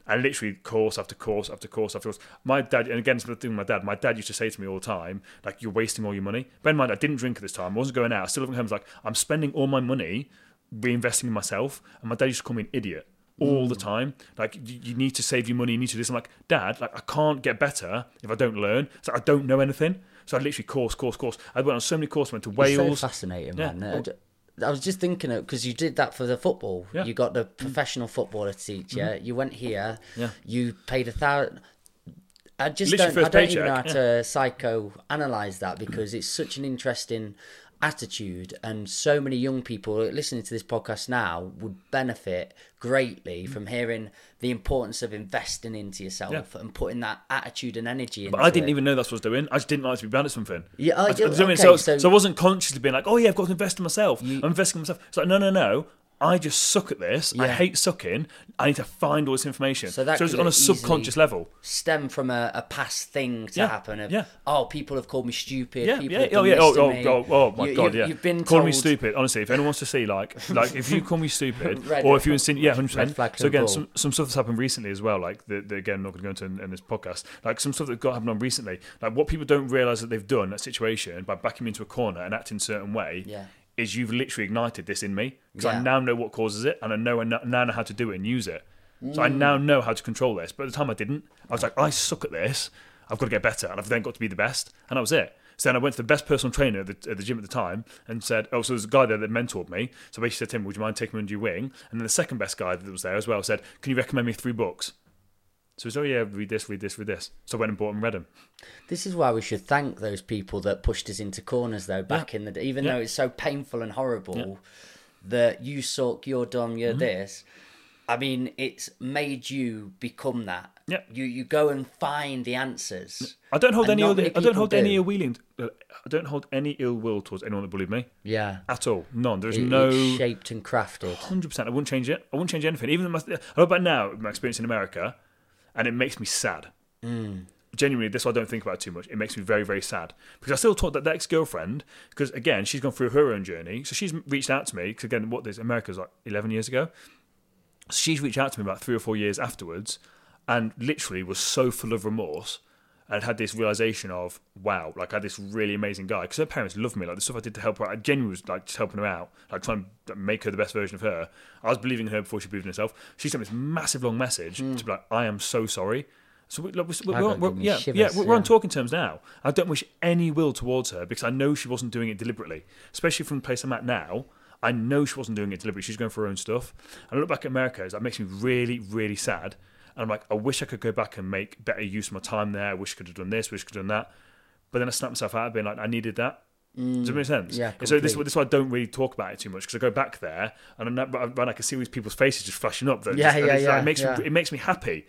And literally course after course after course after course. My dad, and again, something with my dad, my dad used to say to me all the time, like, you're wasting all your money. Bear in mind, I didn't drink at this time. I wasn't going out. I still living at home. I was like, I'm spending all my money reinvesting in myself. And my dad used to call me an idiot all the mm. time. Like, you, you need to save your money. You need to do this. I'm like, Dad, like, I can't get better if I don't learn. So I don't know anything. So I literally course, course, course. I went on so many courses. Went to It's Wales. so fascinating, Yeah. man. I was just thinking it because you did that for the football. Yeah. Mm. You got the professional footballer to teach you. You went here. Yeah. You paid a thousand. I just Literally don't. I don't even know how paycheck, to psychoanalyze that because it's such an interesting attitude, and so many young people listening to this podcast now would benefit greatly from hearing the importance of investing into yourself Mm. Yeah. and putting that attitude and energy into But I didn't it. even know that's what I was doing. I just didn't like to be bad at something. Yeah, I, I, yeah, do you know what I mean? okay, so, so- so I wasn't consciously being like, oh yeah, I've got to invest in myself. I'm investing in myself. It's like, no, no, no. I just suck at this. I hate sucking. I need to find all this information. So So, it's on a subconscious level. stem from a, a past thing to Yeah, happen of yeah. oh people have called me stupid Yeah, people yeah, oh yeah, oh, oh, oh, oh my You- god, you- yeah. you've been call me stupid. Honestly, if anyone wants to see, like, like if you call me stupid, Red- or if you insinuate, yeah, hundred red percent. So again, some, some stuff that's happened recently as well. Like, the, the, again, not going to go into in, in this podcast. Like some stuff that got happened on recently. Like what people don't realize that they've done that situation by backing me into a corner and acting a certain way. Yeah. Is you've literally ignited this in me because Yeah. I now know what causes it and I know I now know how to do it and use it. So I Mm. now know how to control this. But at the time I didn't. I was like, I suck at this. I've got to get better, and I've then got to be the best, and that was it. So then I went to the best personal trainer at the, at the gym at the time and said, "Oh, so there's a guy there that mentored me." So basically said to him, "Would you mind taking me under your wing?" And then the second best guy that was there as well said, "Can you recommend me three books?" So he said, "Oh yeah, read this, read this, read this." So I went and bought and read them. this is why we should thank those people that pushed us into corners though back in the day even Yeah. though it's so painful and horrible that you suck you're dumb Mm-hmm. you're this i mean it's made you become that Yeah. you you go and find the answers I don't hold any. Ill, I don't hold any ill willing. uh, I don't hold any ill will towards anyone that bullied me yeah at all. None. There's It- no. it's shaped and crafted Hundred percent. I wouldn't change it. I wouldn't change anything. Even my, I know about now my experience in America, and it makes me sad. Mm. Genuinely, this I don't think about too much. It makes me very, very sad because I still talk that, that ex girlfriend because again she's gone through her own journey. So she's reached out to me because again, what this America's like eleven years ago. So she's reached out to me about three or four years afterwards, and literally was so full of remorse and had this realization of wow, like I had this really amazing guy because her parents loved me. Like the stuff I did to help her, I genuinely was like just helping her out, like trying to make her the best version of her. I was believing in her before she believed in herself. She sent me this massive long message to be like, I am so sorry. So we, like, we're, we're, we're, yeah, shivers, yeah, we're, we're on talking terms now. I don't wish any will towards her because I know she wasn't doing it deliberately, especially from the place I'm at now. I know she wasn't doing it deliberately. She's going for her own stuff. And I look back at America, that makes me really, really sad. And I'm like, I wish I could go back and make better use of my time there. I wish I could have done this, wish I could have done that. But then I snapped myself out of being like, I needed that. Does it make sense? Mm. Yeah, And So this, this is why I don't really talk about it too much because I go back there and I'm not, when I can see these people's faces just flashing up, that Yeah, just, and yeah, like- yeah, it makes yeah. me, it makes me happy.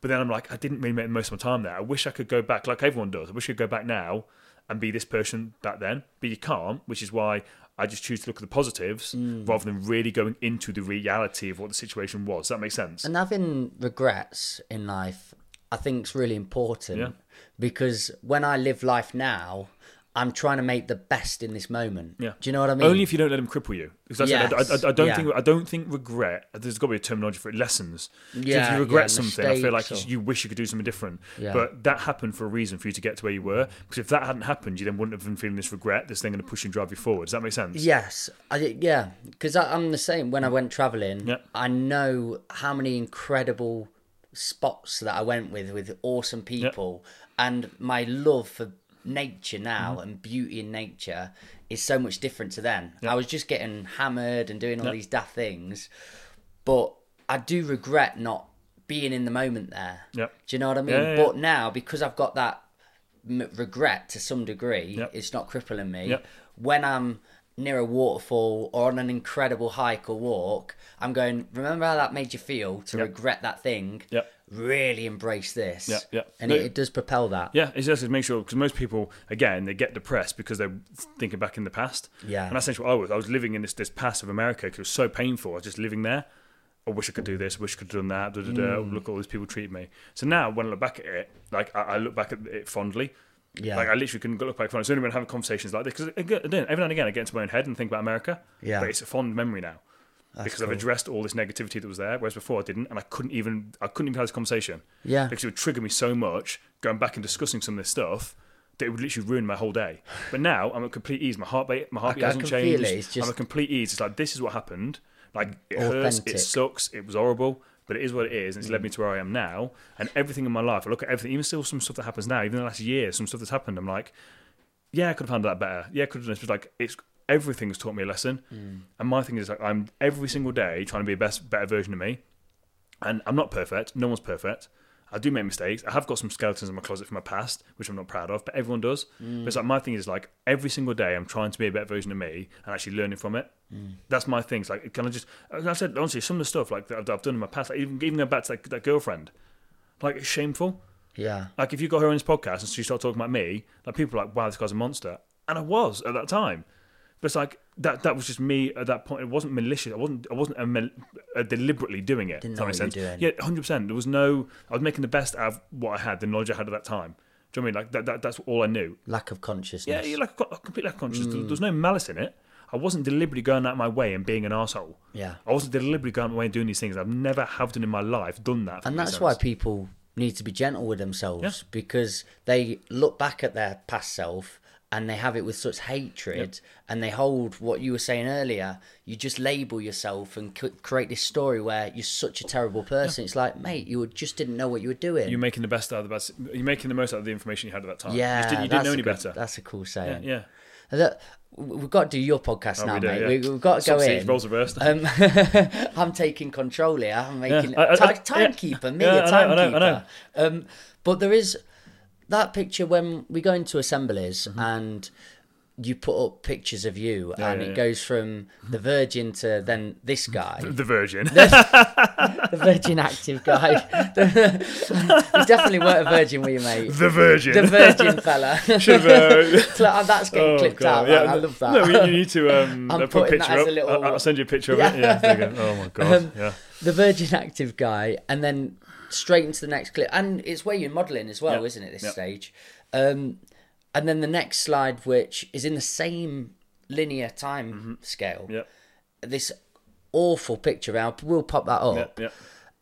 But then I'm like, I didn't really make the most of my time there. I wish I could go back, like everyone does. I wish I could go back now and be this person back then. But you can't, which is why I just choose to look at the positives Mm. rather than really going into the reality of what the situation was. Does that make sense? And having regrets in life, I think, is really important Yeah. because when I live life now, I'm trying to make the best in this moment. Yeah. Do you know what I mean? Only if you don't let them cripple you. Because I, said, I, I, I don't Yes, think. I don't think regret. There's got to be a terminology for it. Lessons. So Yeah, if you regret yeah, something, I feel like or- you wish you could do something different. Yeah. But that happened for a reason for you to get to where you were. Because if that hadn't happened, you then wouldn't have been feeling this regret. This thing going to push you and drive you forward. Does that make sense? Yes, I, yeah, because I'm the same. When I went traveling, Yeah. I know how many incredible spots that I went with with awesome people, and my love for nature now Mm-hmm. and beauty in nature is so much different to then. I was just getting hammered and doing all these daft things, but I do regret not being in the moment there. Yeah. Do you know what I mean? Yeah. But now because I've got that m- regret to some degree, Yep. it's not crippling me. Yep. When I'm near a waterfall or on an incredible hike or walk, I'm going, remember how that made you feel to Yep. regret that thing? Yep. Really embrace this. Yeah, yep. And No- it, it does propel that. Yeah, it's just to make sure because most people again they get depressed because they're thinking back in the past. Yeah. and that's essentially what I was. I was living in this this past of America because it was so painful. I was just living there. I wish I could do this. I Wish I could have done that. Da, da, da. Mm. Look, all these people treat me. So now when I look back at it, like I, I look back at it fondly. Yeah. Like I literally can look back fondly. It's only when having conversations like this because every now and again I get into my own head and think about America. Yeah. but it's a fond memory now. Because I've addressed all this negativity that was there, whereas before I didn't, and I couldn't even I couldn't even have this conversation Yeah. because it would trigger me so much going back and discussing some of this stuff that it would literally ruin my whole day. But now I'm at complete ease. My heartbeat, my heartbeat I hasn't can changed. it. Just- I'm at complete ease. It's like this is what happened. Like it hurts, it sucks, it was horrible, but it is what it is, and it's led Mm. me to where I am now. And everything in my life, I look at everything, even still some stuff that happens now, even the last year, some stuff that's happened. I'm like, yeah, I could have handled that better. Yeah, I could have done this. But like, it's everything's taught me a lesson. Mm. And my thing is like, I'm every single day trying to be a best, better version of me. And I'm not perfect. No one's perfect. I do make mistakes. I have got some skeletons in my closet from my past, which I'm not proud of, but everyone does. But it's like my thing is like every single day I'm trying to be a better version of me and actually learning from it. That's my thing. It's like, can I just, like I said, honestly, some of the stuff like that I've, that I've done in my past, like even, even going back to that, that girlfriend, like it's shameful. Yeah. Like if you got her on this podcast and she started talking about me, like people are like, wow, this guy's a monster. And I was at that time. But it's like that that was just me at that point. It wasn't malicious. I wasn't I wasn't a mal- uh, deliberately doing it. Didn't that know make what you were sense? Yeah, hundred percent. There was no I was making the best out of what I had, the knowledge I had at that time. Do you know what I mean? Like that, that that's all I knew. Lack of consciousness. Yeah, you're like a, co- a complete lack of conscious. Mm. There, was no malice in it. I wasn't deliberately going out of my way and being an asshole. Yeah. I wasn't deliberately going out my way and doing these things. I've never have done in my life done that. And that's why people need to be gentle with themselves Yeah. because they look back at their past self and they have it with such hatred and they hold what you were saying earlier you just label yourself and c- create this story where you're such a terrible person it's like mate you just didn't know what you were doing You're making the best out of the best. You're making the most out of the information you had at that time. yeah you, didn't, you didn't know any good- better. that's a cool saying yeah. Look, we've got to do your podcast Oh, now we do, mate yeah. we, we've got to go in roles reversed. um, I'm taking control here. I'm making I- I- time, I- timekeeper, me Yeah, a I know, I know, I timekeeper. know. Um, but there is that picture when we go into assemblies Mm-hmm. and you put up pictures of you, and yeah, it yeah. goes from the Virgin to then this guy, the Virgin. the Virgin active guy. you definitely weren't a virgin, were you, mate? the Virgin. The Virgin fella. Should uh, That's getting oh, clipped God. out. man. I love that. No, you, need to um, I'm uh, put a picture up. a little- I'll, I'll send you a picture of Yeah. it. Yeah. there you go. Oh my god. Um, yeah. the Virgin Active guy, and then straight into the next clip. And it's where you're modelling as well, Yeah. isn't it? This Yeah. stage, um, and then the next slide, which is in the same linear time Mm-hmm. scale. Yeah. This awful picture. I will pop that up,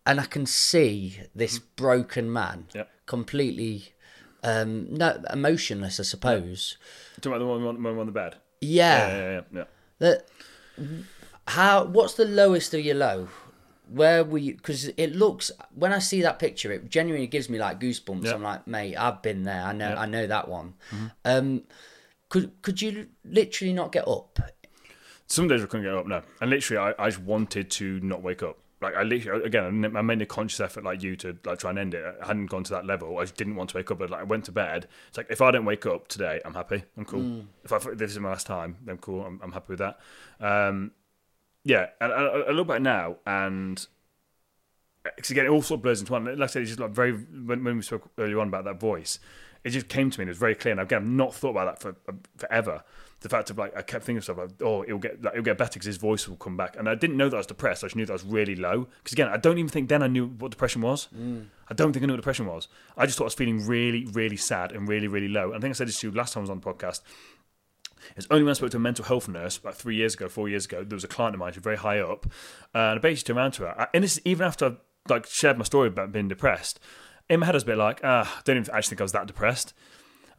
and I can see this broken man, Mm-hmm. Completely. Um, no, emotionless, I suppose. Talking about the one, one, one on the bed. Yeah. Yeah. Yeah. Yeah. yeah. That how? What's the lowest of your low? Where were you? Because it looks when I see that picture, it genuinely gives me like goosebumps. Yeah. I'm like, mate, I've been there. I know. Yeah. I know that one. Um, could could you literally not get up? Some days I couldn't get up, no. And literally, I, I just wanted to not wake up. Like I literally, again, I made a conscious effort, like you, to like try and end it. I hadn't gone to that level. I just didn't want to wake up. But like, I went to bed. It's like if I don't wake up today, I'm happy. I'm cool. If I this is my last time, then cool. I'm, I'm happy with that. Um, yeah, and I, I look back now, and because again, it all sort of blurs into one. Like I said, it's just like very when, when we spoke earlier on about that voice, it just came to me and it was very clear. And again, I've not thought about that for uh, forever. The fact of like I kept thinking of stuff like, oh, it'll get like, it'll get better because his voice will come back. And I didn't know that I was depressed. I just knew that I was really low. Because again, I don't even think then I knew what depression was. I don't think I knew what depression was. I just thought I was feeling really, really sad and really, really low. And I think I said this to you last time I was on the podcast. It's only when I spoke to a mental health nurse about three years ago, four years ago, there was a client of mine who's very high up, and I basically turned around to her, and this is even after I like shared my story about being depressed. In my head, I was a bit like, ah, I don't even actually think I was that depressed.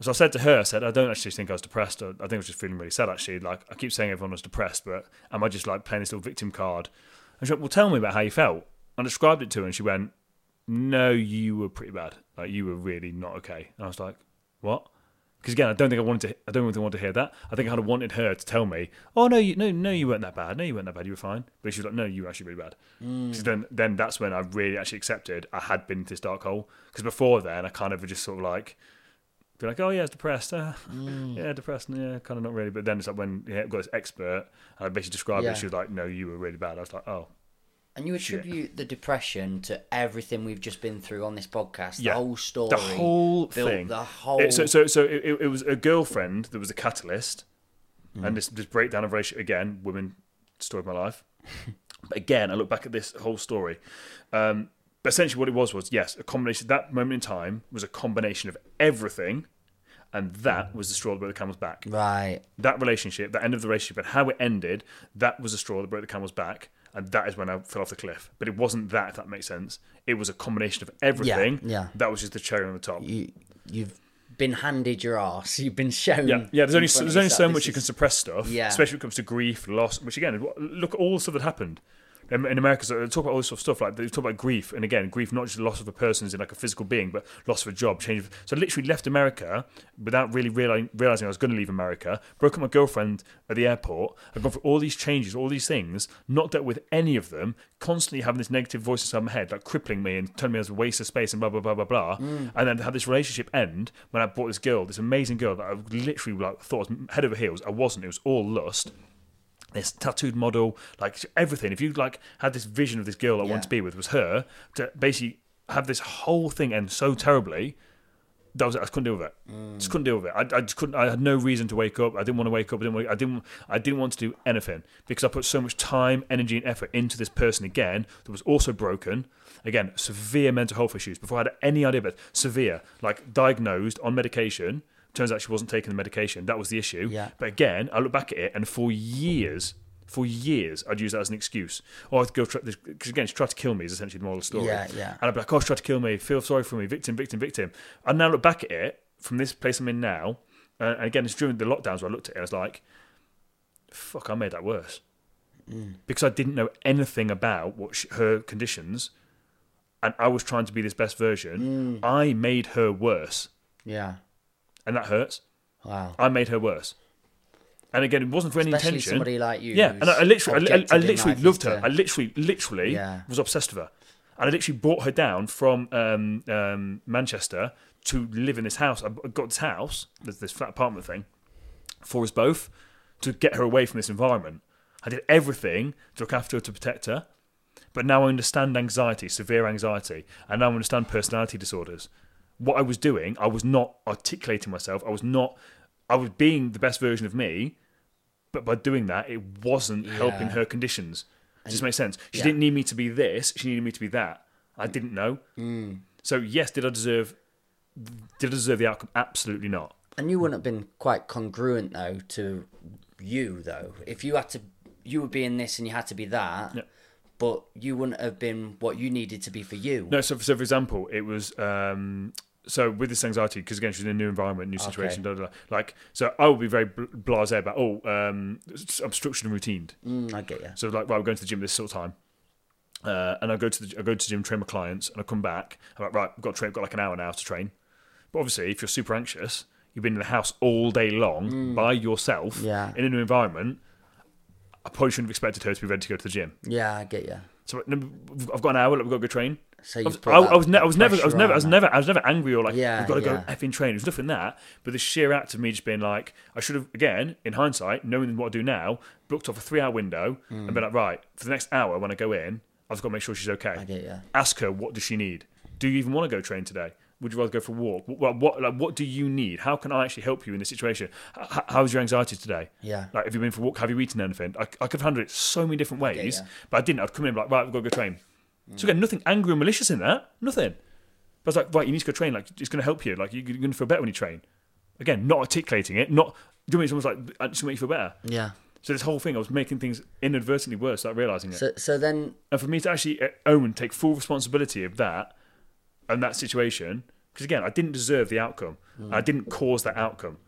So I said to her, I said, I don't actually think I was depressed. I think I was just feeling really sad, actually. Like, I keep saying everyone was depressed, but am I just like playing this little victim card? And she went, Well, tell me about how you felt. I described it to her, and she went, No, you were pretty bad. Like, you were really not okay. And I was like, What? Because again, I don't think I wanted to. I don't really want to hear that. I think I kind of wanted her to tell me, "Oh no, you no, no, you weren't that bad. No, you weren't that bad. You were fine." But she was like, "No, you were actually really bad." Mm. So then, then that's when I really actually accepted I had been to this dark hole. Because before then, I kind of just sort of like be like, "Oh yeah, I was depressed. Uh, Mm. Yeah, depressed. Yeah, kind of not really." But then it's like when yeah, got this expert, and I basically described Yeah. it. She was like, "No, you were really bad." I was like, "Oh, And you attribute the depression to everything we've just been through on this podcast. Yeah. The whole story. the whole thing." The whole. It- so, so, so it, it was a girlfriend that was a catalyst, Mm. and this, this breakdown of relationship again, women, story of my life. but again, I look back at this whole story. Um, but essentially, what it was was yes, a combination. That moment in time was a combination of everything, and that was the straw that broke the camel's back. right. That relationship, that end of the relationship, and how it ended, that was the straw that broke the camel's back. And that is when I fell off the cliff. But it wasn't that, if that makes sense. It was a combination of everything. yeah. yeah. That was just the cherry on the top. You you've been handed your ass. You've been shown. Yeah, yeah. There's only there's only so much this you can suppress stuff, Yeah. especially when it comes to grief, loss. Which again, look at all the stuff that happened in America. So they talk about all this sort of stuff like they talk about grief, and again, grief not just the loss of a person as in like a physical being, but loss of a job, change. Of, so I literally left America without really realizing, realizing I was going to leave America. Broke up my girlfriend at the airport. I've gone through all these changes, all these things, not dealt with any of them. Constantly having this negative voice inside my head, like crippling me and telling me I was a waste of space and blah blah blah blah blah. Mm. And then had this relationship end when I bought this girl, this amazing girl that I literally like thought was head over heels. I wasn't. It was all lust this tattooed model, like everything. If you like had this vision of this girl I Yeah. wanted to be with was her, to basically have this whole thing end so terribly, that was it. I just couldn't deal with it. Mm. Just couldn't deal with it. I, I just couldn't. I had no reason to wake up. I didn't want to wake up. I didn't. Want, I didn't. I didn't want to do anything because I put so much time, energy, and effort into this person again that was also broken. Again, severe mental health issues. Before I had any idea, but severe, like diagnosed on medication. Turns out she wasn't taking the medication. That was the issue. Yeah. But again, I look back at it, and for years, for years, I'd use that as an excuse. The girl tried because again, she tried to kill me. Is essentially the moral of the story. Yeah, yeah. And I'd be like, oh, she tried to kill me. Feel sorry for me. Victim, victim, victim. I now look back at it from this place I'm in now, uh, and again, it's during the lockdowns where I looked at it. I was like, fuck, I made that worse because I didn't know anything about what she, her conditions, and I was trying to be this best version. I made her worse, Yeah. And that hurts. Wow. I made her worse. And again, it wasn't for any Especially intention. somebody like you. yeah, and I, I literally, I, I, I literally loved her. to- I literally, literally Yeah. was obsessed with her, and I literally brought her down from um, um, Manchester to live in this house. I got this house, this, this flat apartment thing, for us both, to get her away from this environment. I did everything to look after her, to protect her. But now I understand anxiety, severe anxiety, and now I understand personality disorders. What I was doing, I was not articulating myself. I was not. I was being the best version of me, but by doing that, it wasn't helping her conditions. Does this make sense? She yeah. didn't need me to be this. She needed me to be that. I didn't know. Mm. So yes, did I deserve? Did I deserve the outcome? Absolutely not. And you wouldn't have been quite congruent though to you though. If you had to, you would be in this and you had to be that. Yeah. But you wouldn't have been what you needed to be for you. No, so, so for example, it was um, so with this anxiety because again she's in a new environment, new situation. Da, da, da. Like so, I would be very bl- blasé about oh, um, I'm structured and routined. Mm, I get you. So like, right, we're going to the gym this sort of time. Uh, and I go to the I go to the gym, train my clients, and I come back. I'm like, right, I've got to train, I've got like an hour now to train. But obviously, if you're super anxious, you've been in the house all day long by yourself Yeah. in a new environment. I probably shouldn't have expected her to be ready to go to the gym. Yeah, I get you. So I've got an hour. We've got to go train. So I was, I, I was, ne- I was never, I was never, I was never, I was never angry or like, Yeah, we've got to yeah. go effing train. There's nothing that, but the sheer act of me just being like, I should have, again, in hindsight, knowing what I do now, booked off a three-hour window and been like, right, for the next hour when I go in, I've got to make sure she's okay. Mm. I get you. Ask her what does she need. Do you even want to go train today? Would you rather go for a walk? What, what, like, what do you need? How can I actually help you in this situation? H- how's your anxiety today? Yeah. Like, have you been for a walk? Have you eaten anything? I, I could have handled it so many different ways, yeah. but I didn't. I'd come in like, right, we've got to go train. So again, nothing angry or malicious in that. Nothing. But I was like, right, you need to go train. Like, it's going to help you. Like, you're going to feel better when you train. Again, not articulating it. Not. doing you know what I like, I just to make you feel better. Yeah. So this whole thing, I was making things inadvertently worse without realizing it. So so then and for me to actually uh, own and take full responsibility of that and that situation, because again, I didn't deserve the outcome. Mm. I didn't cause that outcome.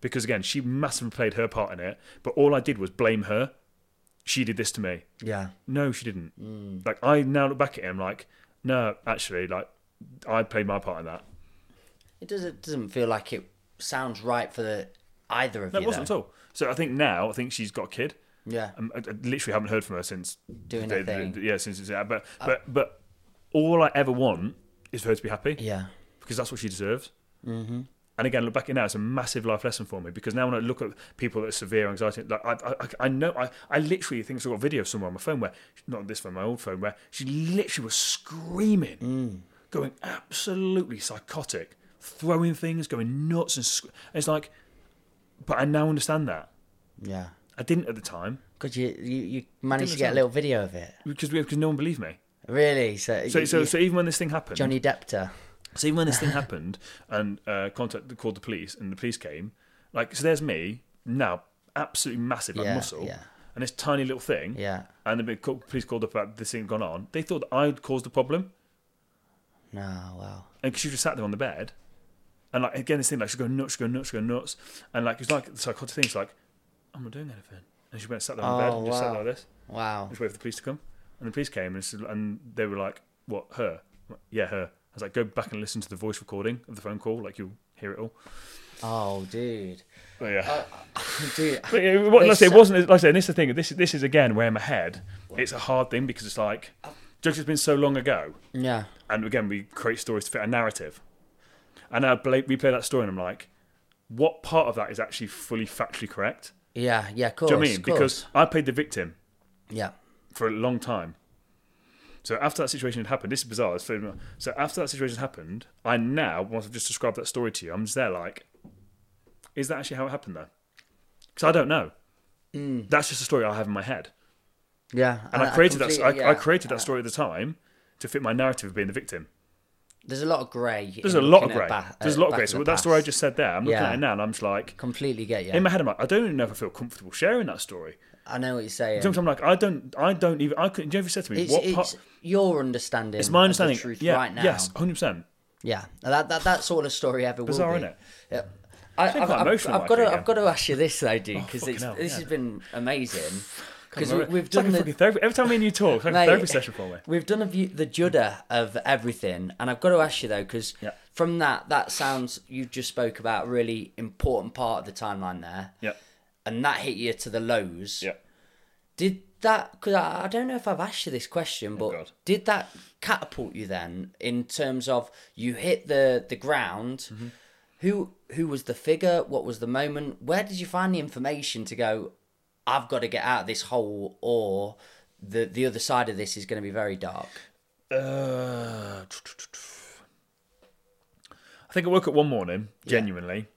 Because again, she massively played her part in it, but all I did was blame her. She did this to me. yeah. No, she didn't. Mm. Like I now look back at him like, no, actually, like I played my part in that. It doesn't doesn't feel like it sounds right for the either of No, you. it wasn't though. at all. So I think now, I think she's got a kid. Yeah. Um, I, I literally haven't heard from her since Doing the- thing. yeah, since it's yeah, but uh, but but all I ever want is for her to be happy. Yeah. because that's what she deserves. Mm-hmm. And again, look back at now; it's a massive life lesson for me because now when I look at people that are severe anxiety, like I, I, I know, I, I literally think I've got a video somewhere on my phone where, not this phone, my old phone, where she literally was screaming, Mm. going absolutely psychotic, throwing things, going nuts, and sc- it's like, but I now understand that. Yeah. I didn't at the time Because you, you you managed to get a little video of it. because we because no one believed me. Really? So So so, so even when this thing happened, Johnny Deppter. So even when this thing happened and uh, contact called the police and the police came, like so there's me now, absolutely massive like Yeah, muscle, yeah. and this tiny little thing, Yeah. and the big co- police called up about this thing gone on. They thought that I'd caused the problem, No, wow. and she just sat there on the bed, and like again this thing like she's going nuts, she's going nuts, she's going nuts, and like it's like the psychotic thing. It's like I'm not doing anything, and she went and sat there on the bed Oh, and just sat wow. there like this. Wow. Just wait for the police to come. And the police came and, said- and they were like, "What? Her? Like, yeah, her." I was like, "Go back and listen to the voice recording of the phone call. Like you'll hear it all." Oh, dude. But yeah. Uh, dude. But yeah, what, like I say, it wasn't like I said. This is the thing. This is this is again where in my head, it's a hard thing because it's like, judge has been so long ago, Yeah. and again we create stories to fit a narrative, and I play, replay that story, and I'm like, what part of that is actually fully factually correct? Yeah, yeah, of course. Do you know what I mean? Because I played the victim Yeah. For a long time. So after that situation had happened, this is bizarre. So after that situation happened, I now, once I've just described that story to you, I'm just there like, is that actually how it happened though? Because I don't know. That's just a story I have in my head, Yeah. and I created that. I, completely- I created that story at the time to fit my narrative of being the victim. There's a lot of grey. There's a lot of grey. ba- There's a uh, lot of grey. So that story I just said there, I'm looking Yeah. at it now, and I'm just like, Completely get you. in my head, I'm like, I don't even know if I feel comfortable sharing that story. I know what you're saying. Sometimes I'm like, I don't, I don't even. I couldn't. Ever said to me, It's, what it's part? your understanding. It's my of understanding. the truth yeah. right now. Yes. Hundred percent. Yeah. That, that that's all a story ever Bizarre, will be. innit? Yeah. I, Getting I've, quite emotional, I've got to, actually, I've got to ask you this though, dude, Oh, because fucking hell, this yeah. has been amazing. Because It's we've like done a the, therapy. Every time me and you talk, it's like Mate, a therapy session for me. We've done a view, the judder of everything, and I've got to ask you though, because Yeah. from that, that sounds you just spoke about a really important part of the timeline there, Yeah. And that hit you to the lows. Yeah. Did that? Because I, I don't know if I've asked you this question, but Oh, God. did that catapult you then in terms of you hit the the ground? Mm-hmm. Who who was the figure? What was the moment? Where did you find the information to go? I've got to get out of this hole, or the the other side of this is going to be very dark. Uh, I think I woke up one morning, genuinely.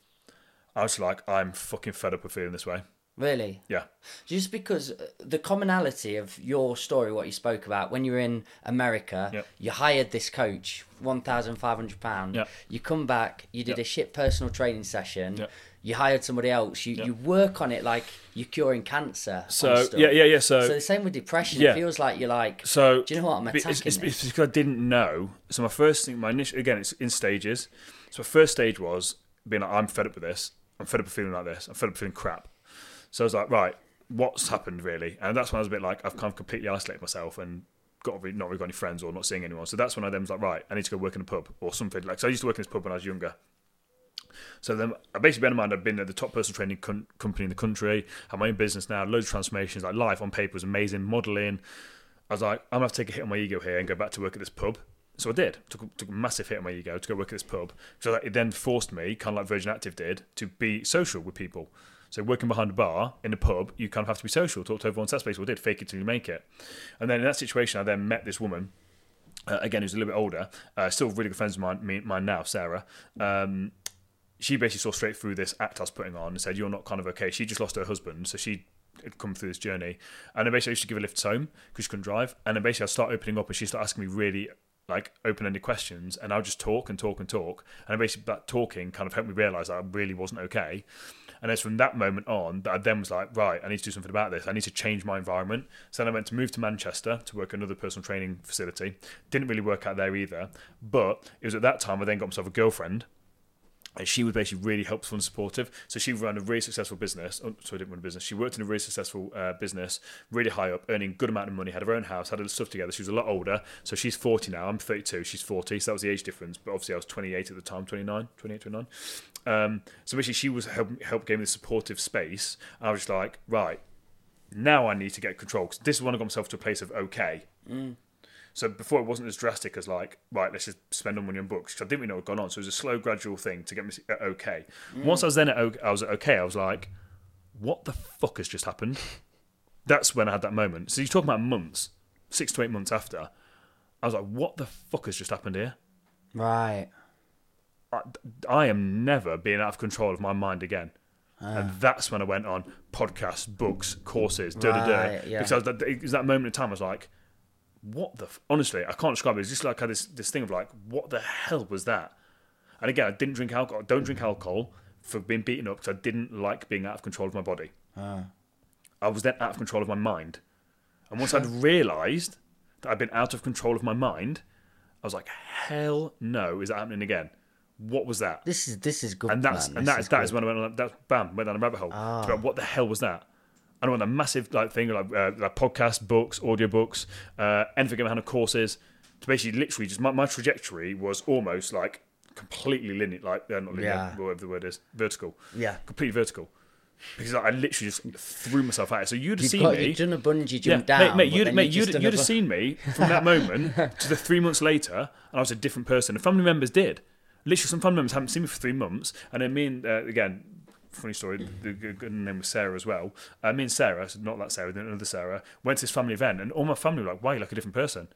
I was like, I'm fucking fed up with feeling this way. Really, Yeah. just because uh, the commonality of your story, what you spoke about when you were in America, Yep. you hired this coach, one thousand five hundred pound. Yep. You come back, you did Yep. a shit personal training session. You hired somebody else. You you work on it like you're curing cancer. So yeah, yeah, yeah. So So the same with depression. Yeah. It feels like you're like. So Do you know what? I'm but it's, attacking it's, it's because I didn't know. So my first thing, my initial again, it's in stages. So my first stage was being like, I'm fed up with this. I'm fed up with feeling like this. I'm fed up with feeling crap. So I was like, right, what's happened really? And that's when I was a bit like, I've kind of completely isolated myself and got not really got any friends or not seeing anyone. So that's when I then was like, right, I need to go work in a pub or something. Like, so I used to work in this pub when I was younger. So then, I basically bear in mind, I've been at the top personal training com- company in the country, have my own business now, loads of transformations, like life on paper was amazing, modelling. I was like, I'm gonna have to take a hit on my ego here and go back to work at this pub. So I did. Took, a- took a massive hit on my ego to go work at this pub. So that it then forced me, kind of like Virgin Active did, to be social with people. So working behind a bar in a pub, you kind of have to be social, talk to everyone. That's basically what I did. Fake it till you make it. And then in that situation, I then met this woman uh, again, who's a little bit older, uh, still really good friends of mine, me, mine now, Sarah. Um, she basically saw straight through this act I was putting on and said, "You're not kind of okay." She just lost her husband, so she had come through this journey, and then basically I used to give her lifts home because she couldn't drive, and then basically I started opening up, and she started asking me really like open-ended questions, and I would just talk and talk and talk, and basically that talking kind of helped me realise that I really wasn't okay. And it's from that moment on that I then was like, right, I need to do something about this. I need to change my environment. So then I went to move to Manchester to work another personal training facility. Didn't really work out there either. But it was at that time I then got myself a girlfriend. And she was basically really helpful and supportive. So she ran a really successful business. Oh, sorry, I didn't run a business. She worked in a really successful uh, business, really high up, earning good amount of money, had her own house, had her stuff together. She was a lot older. So she's 40 now. I'm 32. She's 40. So that was the age difference. But obviously I was 28 at the time, 29, 28, 29. Um, so basically she was help, help gave me the supportive space. I was just like, right, now I need to get control. Cause this is when I got myself to a place of okay. So before it wasn't as drastic as like, right, let's just spend all money on books. 'cause I didn't really know what had gone on. So it was a slow, gradual thing to get me at uh, okay. Mm. Once I was then at okay, I was at okay, I was like, what the fuck has just happened? That's when I had that moment. So you're talking about months, six to eight months after. I was like, what the fuck has just happened here? Right. I, I am never being out of control of my mind again. Ah. And that's when I went on podcasts, books, courses, da da da. Because I was, that, it was that moment in time, I was like, what the? F-? Honestly, I can't describe it. It's just like this, this thing of like, what the hell was that? And again, I didn't drink alcohol. Don't drink alcohol for being beaten up because I didn't like being out of control of my body. I was then out of control of my mind. And once I'd realised that I'd been out of control of my mind, I was like, hell no, is that happening again? What was that? This is this is good. and that's man. and that is is that when I went on that bam went down a rabbit hole. Ah. What the hell was that? And I went on a massive like thing like uh, like podcast, books, audiobooks, uh, anything about of courses. To basically literally just my, my trajectory was almost like completely linear, like uh, not linear, Yeah. whatever the word is, vertical. Yeah. completely vertical. Because I literally just threw myself at it. So you'd have You've, seen got, me. you've done a bungee Yeah, jump down. mate, mate, you'd, mate, you've you'd, you'd have seen me from that moment to the three months later, and I was a different person. And family members did. Literally, some family members haven't seen me for three months, and then me and uh, again, funny story. The good name was Sarah as well. Uh, me and Sarah, so not that Sarah, then another Sarah, went to this family event, and all my family were like, "Why, you like a different person?"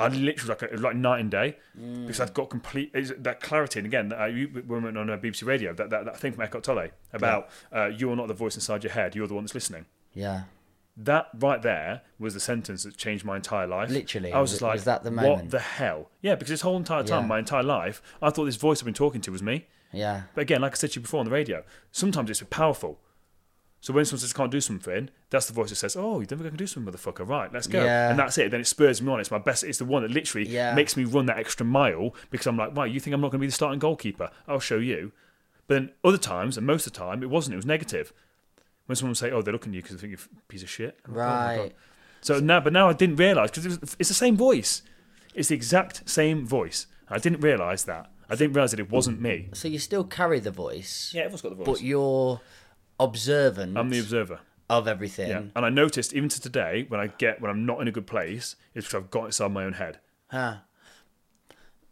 I literally like a, like night and day because I've got complete is that clarity. And again, uh, you women on uh, BBC Radio, that, that, that thing from Eckhart Tolle about uh, you are not the voice inside your head, you're the one that's listening Yeah. that right there was the sentence that changed my entire life. Literally, I was was just it- like, was that the what the hell? Yeah, because this whole entire time, Yeah. my entire life, I thought this voice I've been talking to was me. Yeah. But again, like I said to you before on the radio, sometimes it's powerful. So when someone says can't do something, that's the voice that says, "Oh, you don't think I can do something, motherfucker? Right, let's go." Yeah. And that's it. Then it spurs me on. It's my best. It's the one that literally Yeah. makes me run that extra mile because I'm like, "Right, you think I'm not going to be the starting goalkeeper? I'll show you." But then other times, and most of the time, it wasn't. It was negative. When someone would say, "Oh, they're looking at you because they think you're a piece of shit," I'm like, "Oh Right. So now, but now I didn't realise because it it's the same voice. It's the exact same voice. I didn't realise that. I didn't realise that it wasn't me. So you still carry the voice, Yeah, everyone's got the voice. but you're observant I'm the observer. of everything. Yeah. And I noticed even to today when I get when I'm not in a good place, it's because I've got it inside my own head. Huh.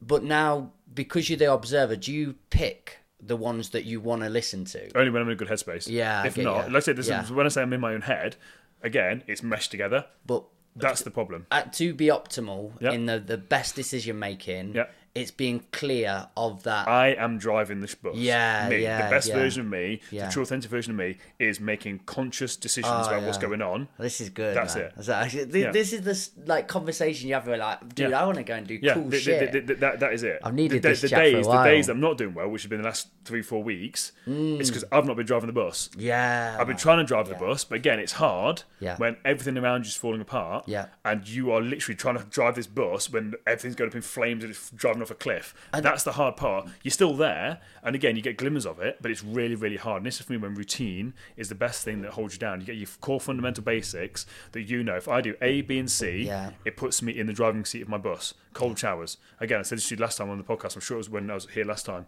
But now, because you're the observer, do you pick the ones that you want to listen to? Only when I'm in a good headspace. Yeah, If get not, ya. like I said, this Yeah. is, when I say I'm in my own head, again, it's meshed together. But That's the problem. uh, to be optimal Yeah. in the, the best decision making, Yeah. It's being clear of that. I am driving this bus. Yeah, me. yeah, The best yeah. version of me, Yeah. the true authentic version of me, is making conscious decisions Oh, about what's going on. this is good. That's man. it. That's Yeah. This is the like conversation you have where like, dude, Yeah. I want to go and do Yeah, cool the- shit. the- the- that, that is it. I've needed the, this the chat for a days, while. The days I'm not doing well, which have been the last three, four weeks, mm. is because I've not been driving the bus. yeah, I've been trying to drive the bus, but again, it's hard Yeah. when everything around you is falling apart. Yeah. And you are literally trying to drive this bus when everything's going up in flames and it's driving off a cliff. And That's the hard part. You're still there, and again, you get glimmers of it, but it's really, really hard. And this is for me when routine is the best thing that holds you down. You get your core fundamental basics that you know. If I do A, B, and C, Yeah. it puts me in the driving seat of my bus. Cold showers. Again, I said this to you last time on the podcast. I'm sure it was when I was here last time.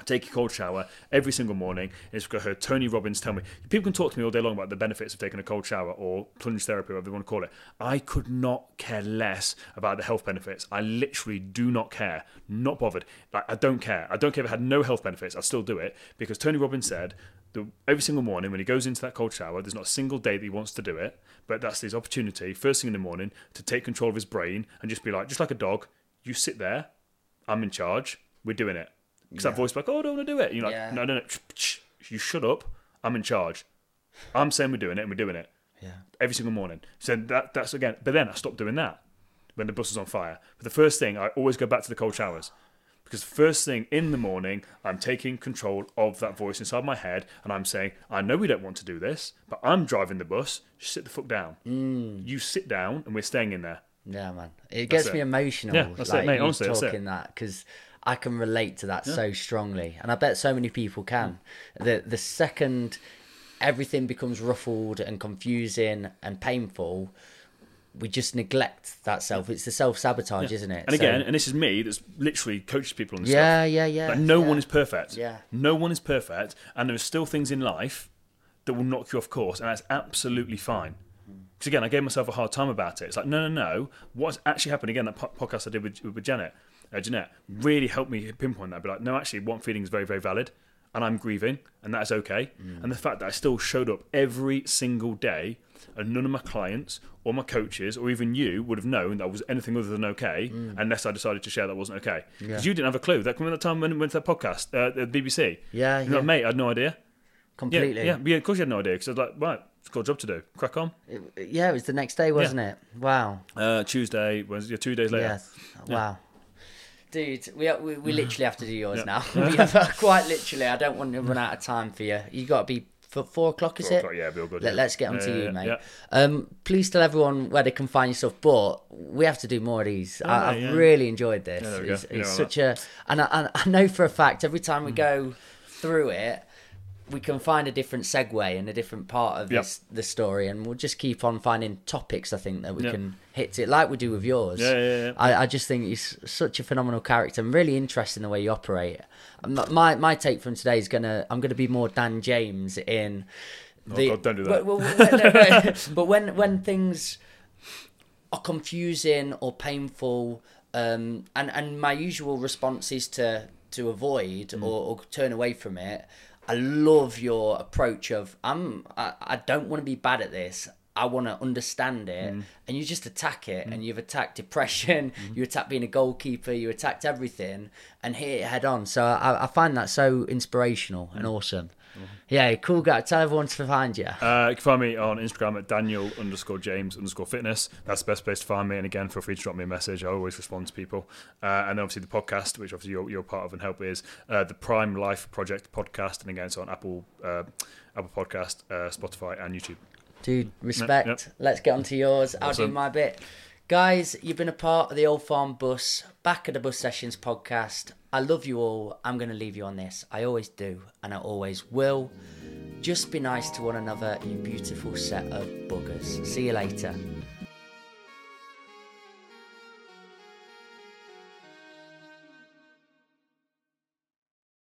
I take a cold shower every single morning. It's got her Tony Robbins tell me. People can talk to me all day long about the benefits of taking a cold shower or plunge therapy, whatever you want to call it. I could not care less about the health benefits. I literally do not care. Not bothered. Like I don't care. I don't care if it had no health benefits. I'd still do it because Tony Robbins said that every single morning when he goes into that cold shower, there's not a single day that he wants to do it, but that's his opportunity first thing in the morning to take control of his brain and just be like, just like a dog, you sit there. I'm in charge. We're doing it. Because that voice like, oh, I don't want to do it. And you're like, Yeah. no, no, no. You shut up. I'm in charge. I'm saying we're doing it and we're doing it Yeah. every single morning. So that that's again. But then I stopped doing that when the bus was on fire. But the first thing I always go back to the cold showers because the first thing in the morning I'm taking control of that voice inside my head and I'm saying I know we don't want to do this, but I'm driving the bus. Just sit the fuck down. Mm. You sit down and we're staying in there. Yeah, man. It gets it. me emotional. Yeah, that's it, like, mate, you honestly, that's it. talking that because I can relate to that so strongly, and I bet so many people can. Mm. The the second everything becomes ruffled and confusing and painful, we just neglect that self. It's the self sabotage, isn't it? And So- again, and this is me that's literally coaches people on this yeah, stuff. yeah, yeah. Like no yeah. one is perfect. Yeah. No one is perfect, and there are still things in life that will knock you off course, and that's absolutely fine. Mm. Because again, I gave myself a hard time about it. It's like, no, no, no. What's actually happened? Again, that po- podcast I did with, with Janet, uh, Jeanette, really helped me pinpoint that. Be like, no, actually, I'm feeling is very, very valid, and I'm grieving, and that is okay. And the fact that I still showed up every single day, and none of my clients or my coaches or even you would have known that I was anything other than okay, unless I decided to share that wasn't okay. Because you didn't have a clue. That remember that time when we went to that podcast, uh, the BBC. Yeah, You're like, mate, I had no idea. Completely. yeah, yeah. Of course, you had no idea because I was like, right, it's got a job to do. Crack on. Yeah, it was the next day, wasn't it? Wow. Uh, Tuesday was yeah, two days later. Yes. Wow. Dude, we, we we literally have to do yours now. have, quite literally. I don't want to run out of time for you. You got to be for four o'clock, is Four it? o'clock, yeah, be all good. Let, yeah. us get on to Yeah, you, yeah, mate. yeah. Um, please tell everyone where they can find your stuff. But we have to do more of these. I, I've really enjoyed this. there it's it's know such a, and I, and I know for a fact every time Mm. we go through it, we can find a different segue and a different part of Yep. this the story, and we'll just keep on finding topics. I think that we Yeah. can hit it like we do with yours. Yeah, yeah, yeah. I, I just think he's such a phenomenal character and really interesting the way you operate. My my take from today is gonna I'm gonna be more Dan James in. The, Oh, God, don't do that. But, but- no, no. but when when things are confusing or painful, um, and and my usual response is to to avoid Mm. or, or turn away from it. I love your approach of I'm I, I don't want to be bad at this. I want to understand it, Mm. and you just attack it, and you've attacked depression, Mm-hmm. you attacked being a goalkeeper, you attacked everything, and hit it head on. So I, I find that so inspirational and awesome. Yeah, cool guy. Tell everyone to find you. Uh, you can find me on Instagram at Daniel underscore James underscore fitness. That's the best place to find me. And again, feel free to drop me a message. I always respond to people. Uh, and then obviously the podcast, which obviously you're, you're part of and help is uh, the Prime Life Project podcast. And again, it's on Apple uh, Apple Podcast, uh, Spotify, and YouTube. Dude, respect. yep. Let's get on to yours. I'll do my bit. Guys, you've been a part of the Old Farm Bus, back of the Bus Sessions podcast. I love you all. I'm going to leave you on this. I always do, and I always will. Just be nice to one another, you beautiful set of buggers. See you later.